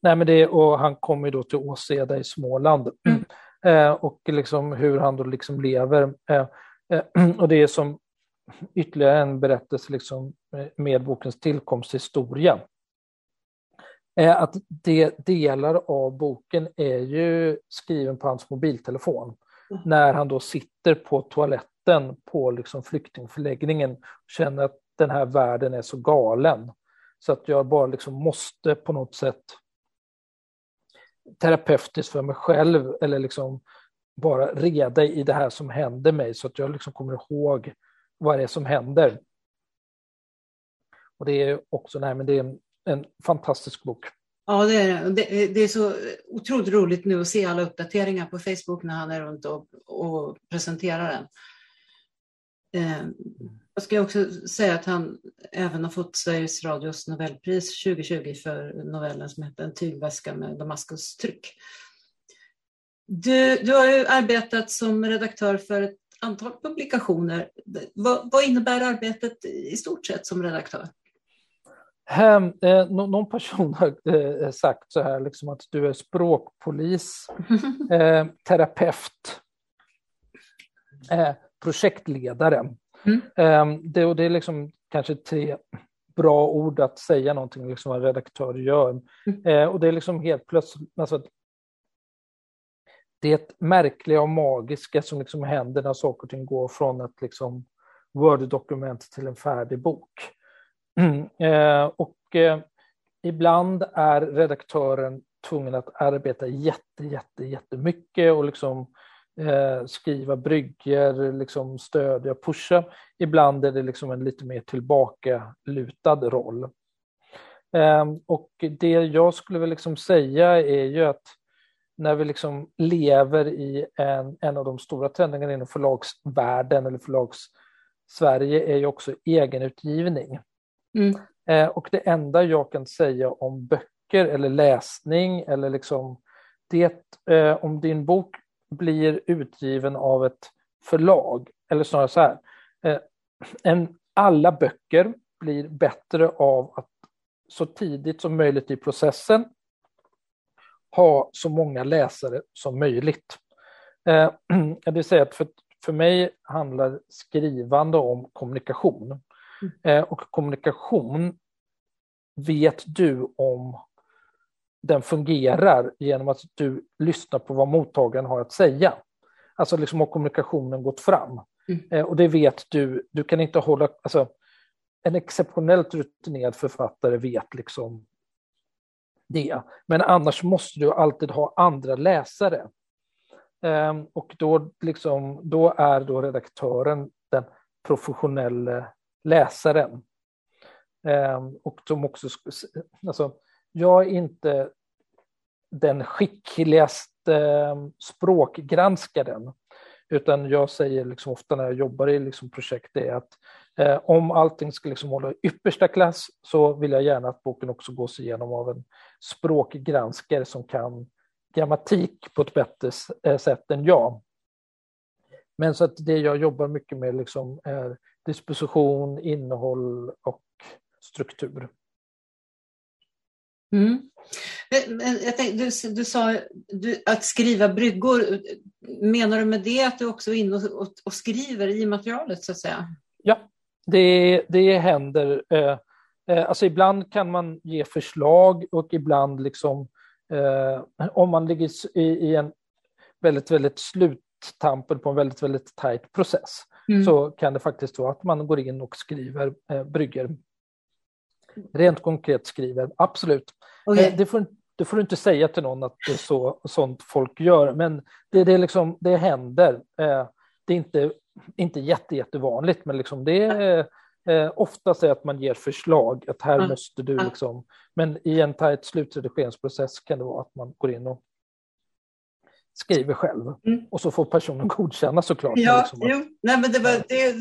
Speaker 2: Nej, men det, och han kommer då till Åseda i Småland mm. eh, och liksom hur han då liksom lever. Eh, eh, och det är som ytterligare en berättelse liksom med bokens tillkomsthistoria. Eh, att det, delar av boken är ju skriven på hans mobiltelefon mm. när han då sitter på toaletten på liksom flyktingförläggningen och känner att den här världen är så galen så att jag bara liksom måste på något sätt terapeutiskt för mig själv eller liksom bara reda i det här som händer mig så att jag liksom kommer ihåg vad det är som händer. Och det är också, nej, men det är en, en fantastisk bok.
Speaker 1: Ja, det är det. Det är så otroligt roligt nu att se alla uppdateringar på Facebook när han är runt och, och presenterar den. Eh, jag ska också säga att han även har fått Sveriges Radios Nobelpris 2020 för novellen som heter En tygväska med Damaskus-tryck. Du, du har ju arbetat som redaktör för ett antal publikationer. Vad, vad innebär arbetet i stort sett som redaktör?
Speaker 2: Um, eh, någon person har eh, sagt så här, liksom att du är språkpolis, eh, terapeut, eh, projektledare. Mm. Um, det, och det är liksom kanske tre bra ord att säga någonting, liksom vad en redaktör gör. Mm. Eh, och det är liksom helt plötsligt, alltså, det märkliga och magiska som liksom händer när saker och ting går från ett liksom Word-dokument till en färdig bok. Mm. Eh, och eh, ibland är redaktören tvungen att arbeta jätte, jätte, jättemycket och liksom eh, skriva brygger, liksom stödja, pusha. Ibland är det liksom en lite mer tillbakalutad roll. Eh, och det jag skulle vilja liksom säga är ju att när vi liksom lever i en, en av de stora trendingarna inom förlagsvärlden eller förlags-Sverige är ju också egenutgivning. Mm. Eh, och det enda jag kan säga om böcker eller läsning eller liksom det, eh, om din bok blir utgiven av ett förlag, eller snarare så här, eh, en, alla böcker blir bättre av att så tidigt som möjligt i processen ha så många läsare som möjligt. Eh, det vill säga att för, för mig handlar skrivande om kommunikation. Mm. Eh, och kommunikation vet du om den fungerar genom att du lyssnar på vad mottagaren har att säga. Alltså liksom har kommunikationen gått fram. Mm. Eh, och det vet du, du kan inte hålla, alltså en exceptionellt rutinerad författare vet liksom det. Men annars måste du alltid ha andra läsare. Ehm, och då, liksom, då är då redaktören den professionella läsaren. Ehm, och som också, alltså, jag är inte den skickligaste ehm, språkgranskaren. Utan jag säger liksom ofta när jag jobbar i liksom projekt är att eh, om allting ska liksom hålla yppersta klass så vill jag gärna att boken också gås igenom av en språkgranskare som kan grammatik på ett bättre eh, sätt än jag. Men så att det jag jobbar mycket med liksom är disposition, innehåll och struktur.
Speaker 1: Mm. Tänkte, du, du sa du, att skriva bryggor. Menar du med det att du också är inne och, och, och skriver i materialet så att säga?
Speaker 2: Ja, det, det händer. Eh, eh, alltså ibland kan man ge förslag och ibland liksom eh, om man ligger i, i en väldigt, väldigt sluttampen på en väldigt, väldigt tajt process mm. så kan det faktiskt vara att man går in och skriver eh, brygger rent konkret skriver, absolut. Okay. Eh, det, får, det får du inte säga till någon att det är så, sånt folk gör, men det, det, liksom, det händer. Eh, det är inte inte jätte, jättevanligt, men liksom det är eh, oftast är att man ger förslag, att här mm. måste du liksom, men i en tajt slutredigeringsprocess kan det vara att man går in och skriver själv. Mm. Och så får personen godkänna såklart.
Speaker 1: Ja, liksom jo. Nej, men det var det,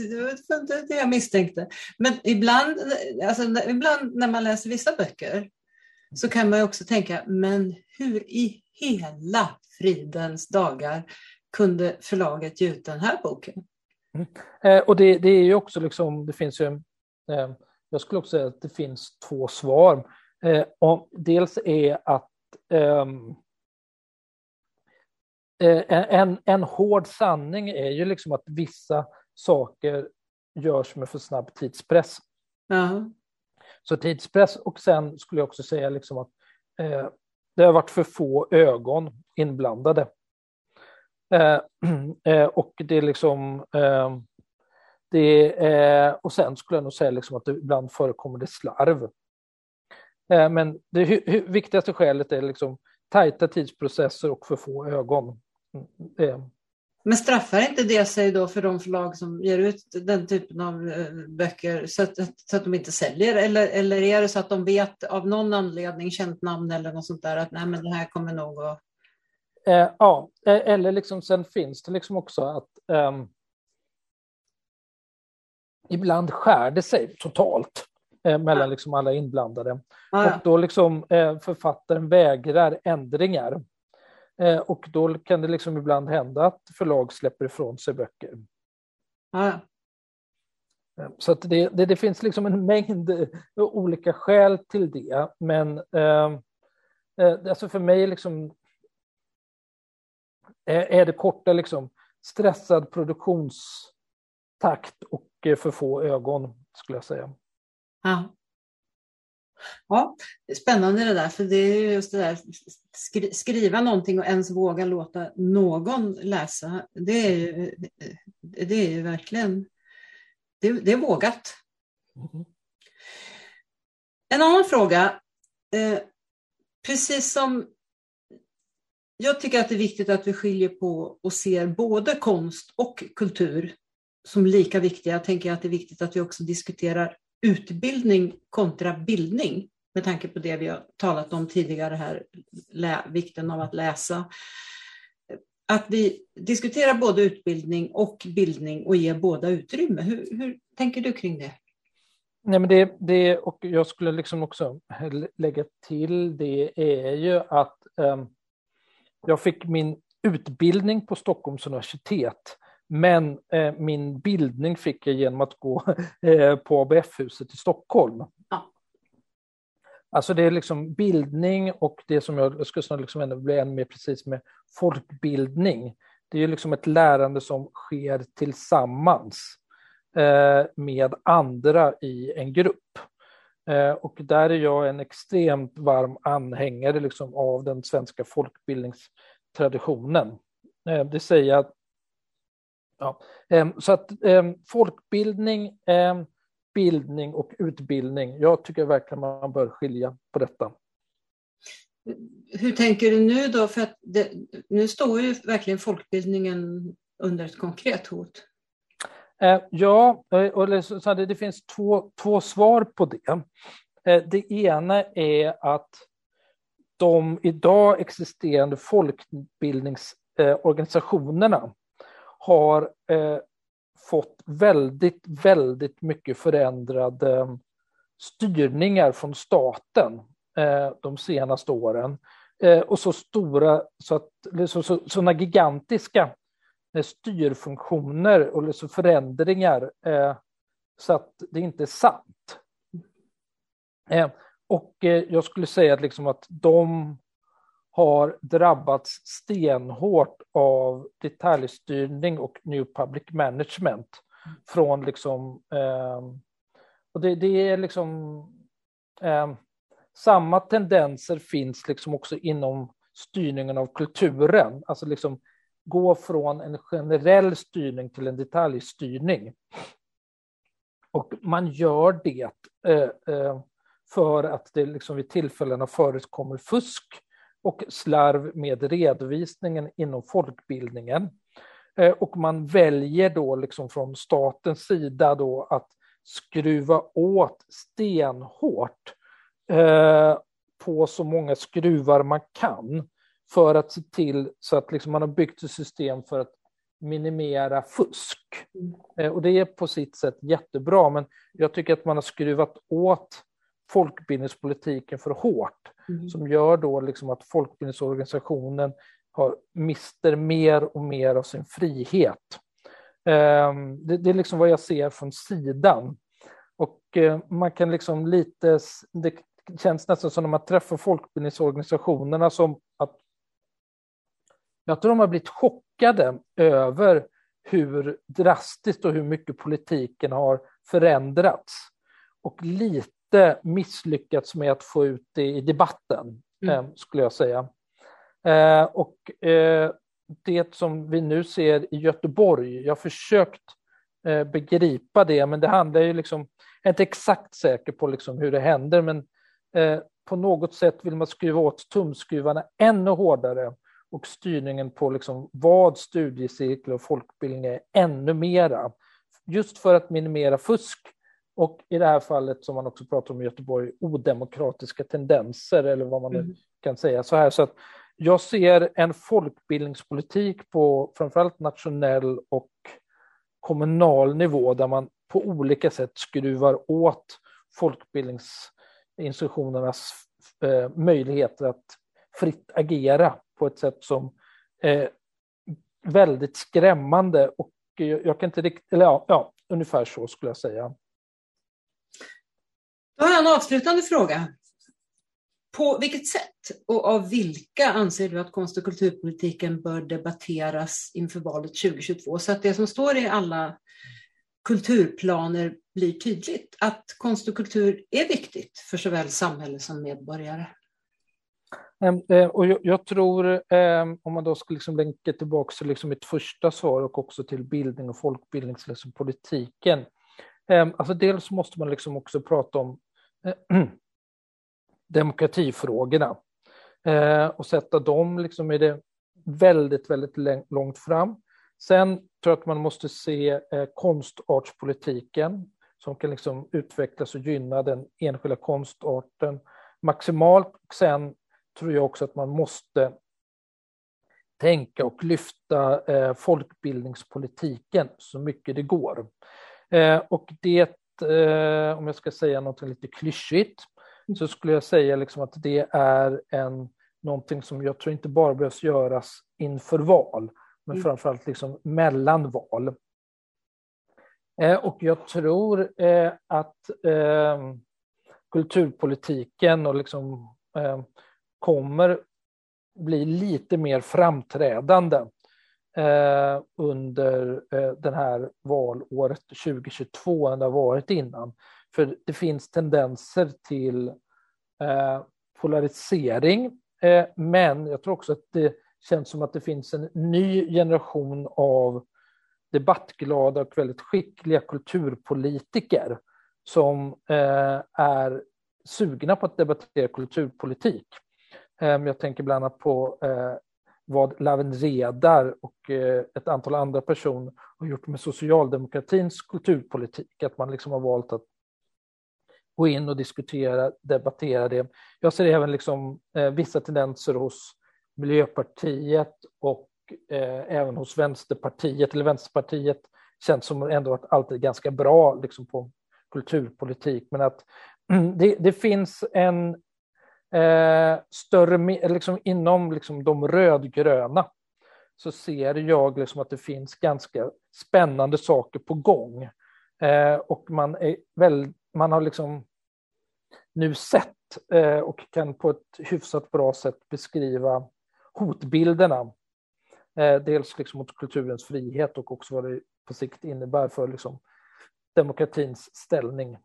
Speaker 1: det, det, jag misstänkte. Men ibland, alltså, ibland när man läser vissa böcker så kan man också tänka, men hur i hela fridens dagar kunde förlaget ge ut den här boken?
Speaker 2: Mm. Eh, och det, det, är ju också liksom, det finns ju, eh, jag skulle också säga att det finns två svar. Eh, och dels är att eh, en, en hård sanning är ju liksom att vissa saker görs med för snabb tidspress. Uh Så tidspress och sen skulle jag också säga liksom att eh, det har varit för få ögon inblandade. Eh, eh, och det är liksom eh, det är, och sen skulle jag nog säga liksom att det ibland förekommer det slarv. Eh, men det hu, viktigaste skälet är liksom tajta tidsprocesser och för få ögon.
Speaker 1: Mm, men straffar inte det sig då för de förlag som ger ut den typen av eh, böcker så att, så att de inte säljer? Eller, eller är det så att de vet av någon anledning, känt namn eller något sånt där, att nej men det här kommer nog att...
Speaker 2: Eh, ja, eh, eller liksom sen finns det liksom också att eh, ibland skär det sig totalt eh, mellan liksom alla inblandade. Ah, ja. Och då liksom eh, författaren vägrar ändringar. Eh, och då kan det liksom ibland hända att förlag släpper ifrån sig böcker.
Speaker 1: Ah.
Speaker 2: Så det, det, det, finns liksom en mängd olika skäl till det. Men eh, alltså för mig liksom, är det korta liksom, stressad produktionstakt och för få ögon, skulle jag säga.
Speaker 1: Ja. Ja, spännande det där, för det är just det där skri skriva någonting och ens våga låta någon läsa. Det är ju, det är ju verkligen, det, det är vågat. Mm. En annan fråga, eh, precis som jag tycker att det är viktigt att vi skiljer på och ser både konst och kultur som lika viktiga, tänker jag att det är viktigt att vi också diskuterar utbildning kontra bildning med tanke på det vi har talat om tidigare här, vikten av att läsa. Att vi diskuterar både utbildning och bildning och ger båda utrymme. Hur, hur tänker du kring det?
Speaker 2: Nej, men det, det, och jag skulle liksom också lägga till det är ju att um, jag fick min utbildning på Stockholms universitet men eh, min bildning fick jag genom att gå eh, på ABF-huset i Stockholm. Ja. Alltså det är liksom bildning och det som jag skulle liksom bli ännu mer precis med folkbildning. Det är ju liksom ett lärande som sker tillsammans eh, med andra i en grupp. Eh, och där är jag en extremt varm anhängare liksom av den svenska folkbildningstraditionen. Eh, det säger att Ja. Ehm, så att ehm, folkbildning, ehm, bildning och utbildning. Jag tycker verkligen man bör skilja på detta.
Speaker 1: Hur tänker du nu då? För det, nu står ju verkligen folkbildningen under ett konkret hot.
Speaker 2: Ja, eh, det finns två, två svar på det. Det ena är att de idag existerande folkbildningsorganisationerna har eh, fått väldigt, väldigt mycket förändrade styrningar från staten eh, de senaste åren. Eh, och så stora, så att, så, så, sådana gigantiska eh, styrfunktioner och liksom förändringar eh, så att det inte är sant. Eh, och eh, jag skulle säga att, liksom att de har drabbats stenhårt av detaljstyrning och new public management. Från liksom, eh, och det, det, är liksom, eh, samma tendenser finns liksom också inom styrningen av kulturen. Alltså liksom gå från en generell styrning till en detaljstyrning. Och man gör det eh, eh för att det liksom vid tillfällena förekommer fusk och slarv med redovisningen inom folkbildningen. Eh, och man väljer då liksom från statens sida då att skruva åt stenhårt eh, på så många skruvar man kan för att se till så att liksom man har byggt ett system för att minimera fusk. Mm. Eh, och det är på sitt sätt jättebra, men jag tycker att man har skruvat åt folkbildningspolitiken för hårt, mm. som gör då liksom att folkbildningsorganisationen har, mister mer och mer av sin frihet. Um, det, det, är liksom vad jag ser från sidan. Och uh, man kan liksom lite, det känns nästan som när man träffar folkbildningsorganisationerna som att jag tror de har blivit chockade över hur drastiskt och hur mycket politiken har förändrats. Och lite misslyckats med att få ut det i debatten, mm. eh, skulle jag säga. Eh, och eh, det som vi nu ser i Göteborg, jag har försökt begripa det, men det handlar ju liksom, jag är inte exakt säker på liksom hur det händer, men på något sätt vill man skruva åt tumskruvarna ännu hårdare och styrningen på liksom vad studiecirklar och folkbildning är ännu mera. Just för att minimera fusk och i det här fallet som man också pratar om i Göteborg, odemokratiska tendenser eller vad man mm. kan säga så här. Så att jag ser en folkbildningspolitik på framförallt nationell och kommunal nivå där man på olika sätt skruvar åt folkbildningsinstitutionernas eh, möjligheter att fritt agera på ett sätt som är väldigt skrämmande och jag kan inte riktigt, eller ja, ja, ungefär så skulle jag säga.
Speaker 1: Då har jag en avslutande fråga. På vilket sätt och av vilka anser du att konst och kulturpolitiken bör debatteras inför valet 2022 så att det som står i alla kulturplaner blir tydligt att konst och kultur är viktigt för såväl samhälle som medborgare?
Speaker 2: Ehm, eh, och jag, tror, ehm, om man då ska liksom länka tillbaka till liksom mitt första svar och också till bildning och folkbildningspolitiken. Liksom ehm, alltså dels måste man liksom också prata om demokratifrågorna eh, och sätta dem liksom i det väldigt, väldigt långt fram. Sen tror jag att man måste se eh, konstartspolitiken som kan liksom utvecklas och gynna den enskilda konstarten maximalt. Sen tror jag också att man måste tänka och lyfta eh, folkbildningspolitiken så mycket det går. Och det, eh, om jag ska säga något lite klyschigt, så skulle jag säga liksom att det är en, någonting som jag tror inte bara behövs göras inför val, men mm. framförallt liksom mellan val. Eh, och jag tror eh, att eh, kulturpolitiken och liksom kommer bli lite mer framträdande eh, under eh, den här valåret 2022 än det har varit innan. För det finns tendenser till eh, polarisering, eh, men jag tror också att det känns som att det finns en ny generation av debattglada och väldigt skickliga kulturpolitiker som eh, är sugna på att debattera kulturpolitik. Eh, jag tänker bland annat på eh, vad Lawen Redar och eh, ett antal andra personer har gjort med socialdemokratins kulturpolitik, att man liksom har valt att gå in och diskutera, debattera det. Jag ser även liksom, eh, vissa tendenser hos Miljöpartiet och eh, även hos Vänsterpartiet, eller Vänsterpartiet känns som ändå att alltid ganska bra liksom, på kulturpolitik, men att det, det finns en eh, större, liksom inom liksom de rödgröna så ser jag liksom att det finns ganska spännande saker på gång. Eh, och man, är väl, man har liksom nu sett eh, och kan på ett hyfsat bra sätt beskriva hotbilderna. Eh, dels liksom mot kulturens frihet och också vad det på sikt innebär för liksom demokratins ställning.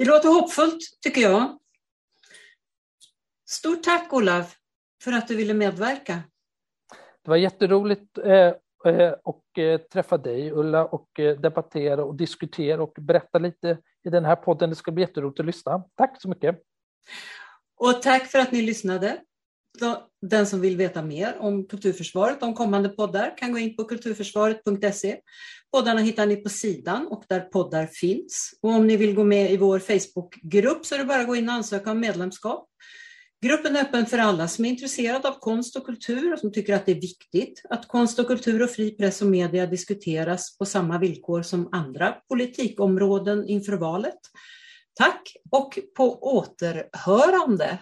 Speaker 1: Det låter hoppfullt tycker jag. Stort tack Olav för att du ville medverka.
Speaker 2: Det var jätteroligt eh, eh, och eh, träffa dig Ulla och debattera och diskutera och berätta lite i den här podden. Det ska bli jätteroligt att lyssna. Tack så mycket.
Speaker 1: Och tack för att ni lyssnade den som vill veta mer om Kulturförsvaret, om kommande poddar, kan gå in på kulturförsvaret.se. Poddarna hittar ni på sidan och där poddar finns. Och om ni vill gå med i vår Facebookgrupp så är det bara att gå in och ansöka om medlemskap. Gruppen är öppen för alla som är intresserade av konst och kultur och som tycker att det är viktigt att konst och kultur och fri press och media diskuteras på samma villkor som andra politikområden inför valet. Tack och på återhörande!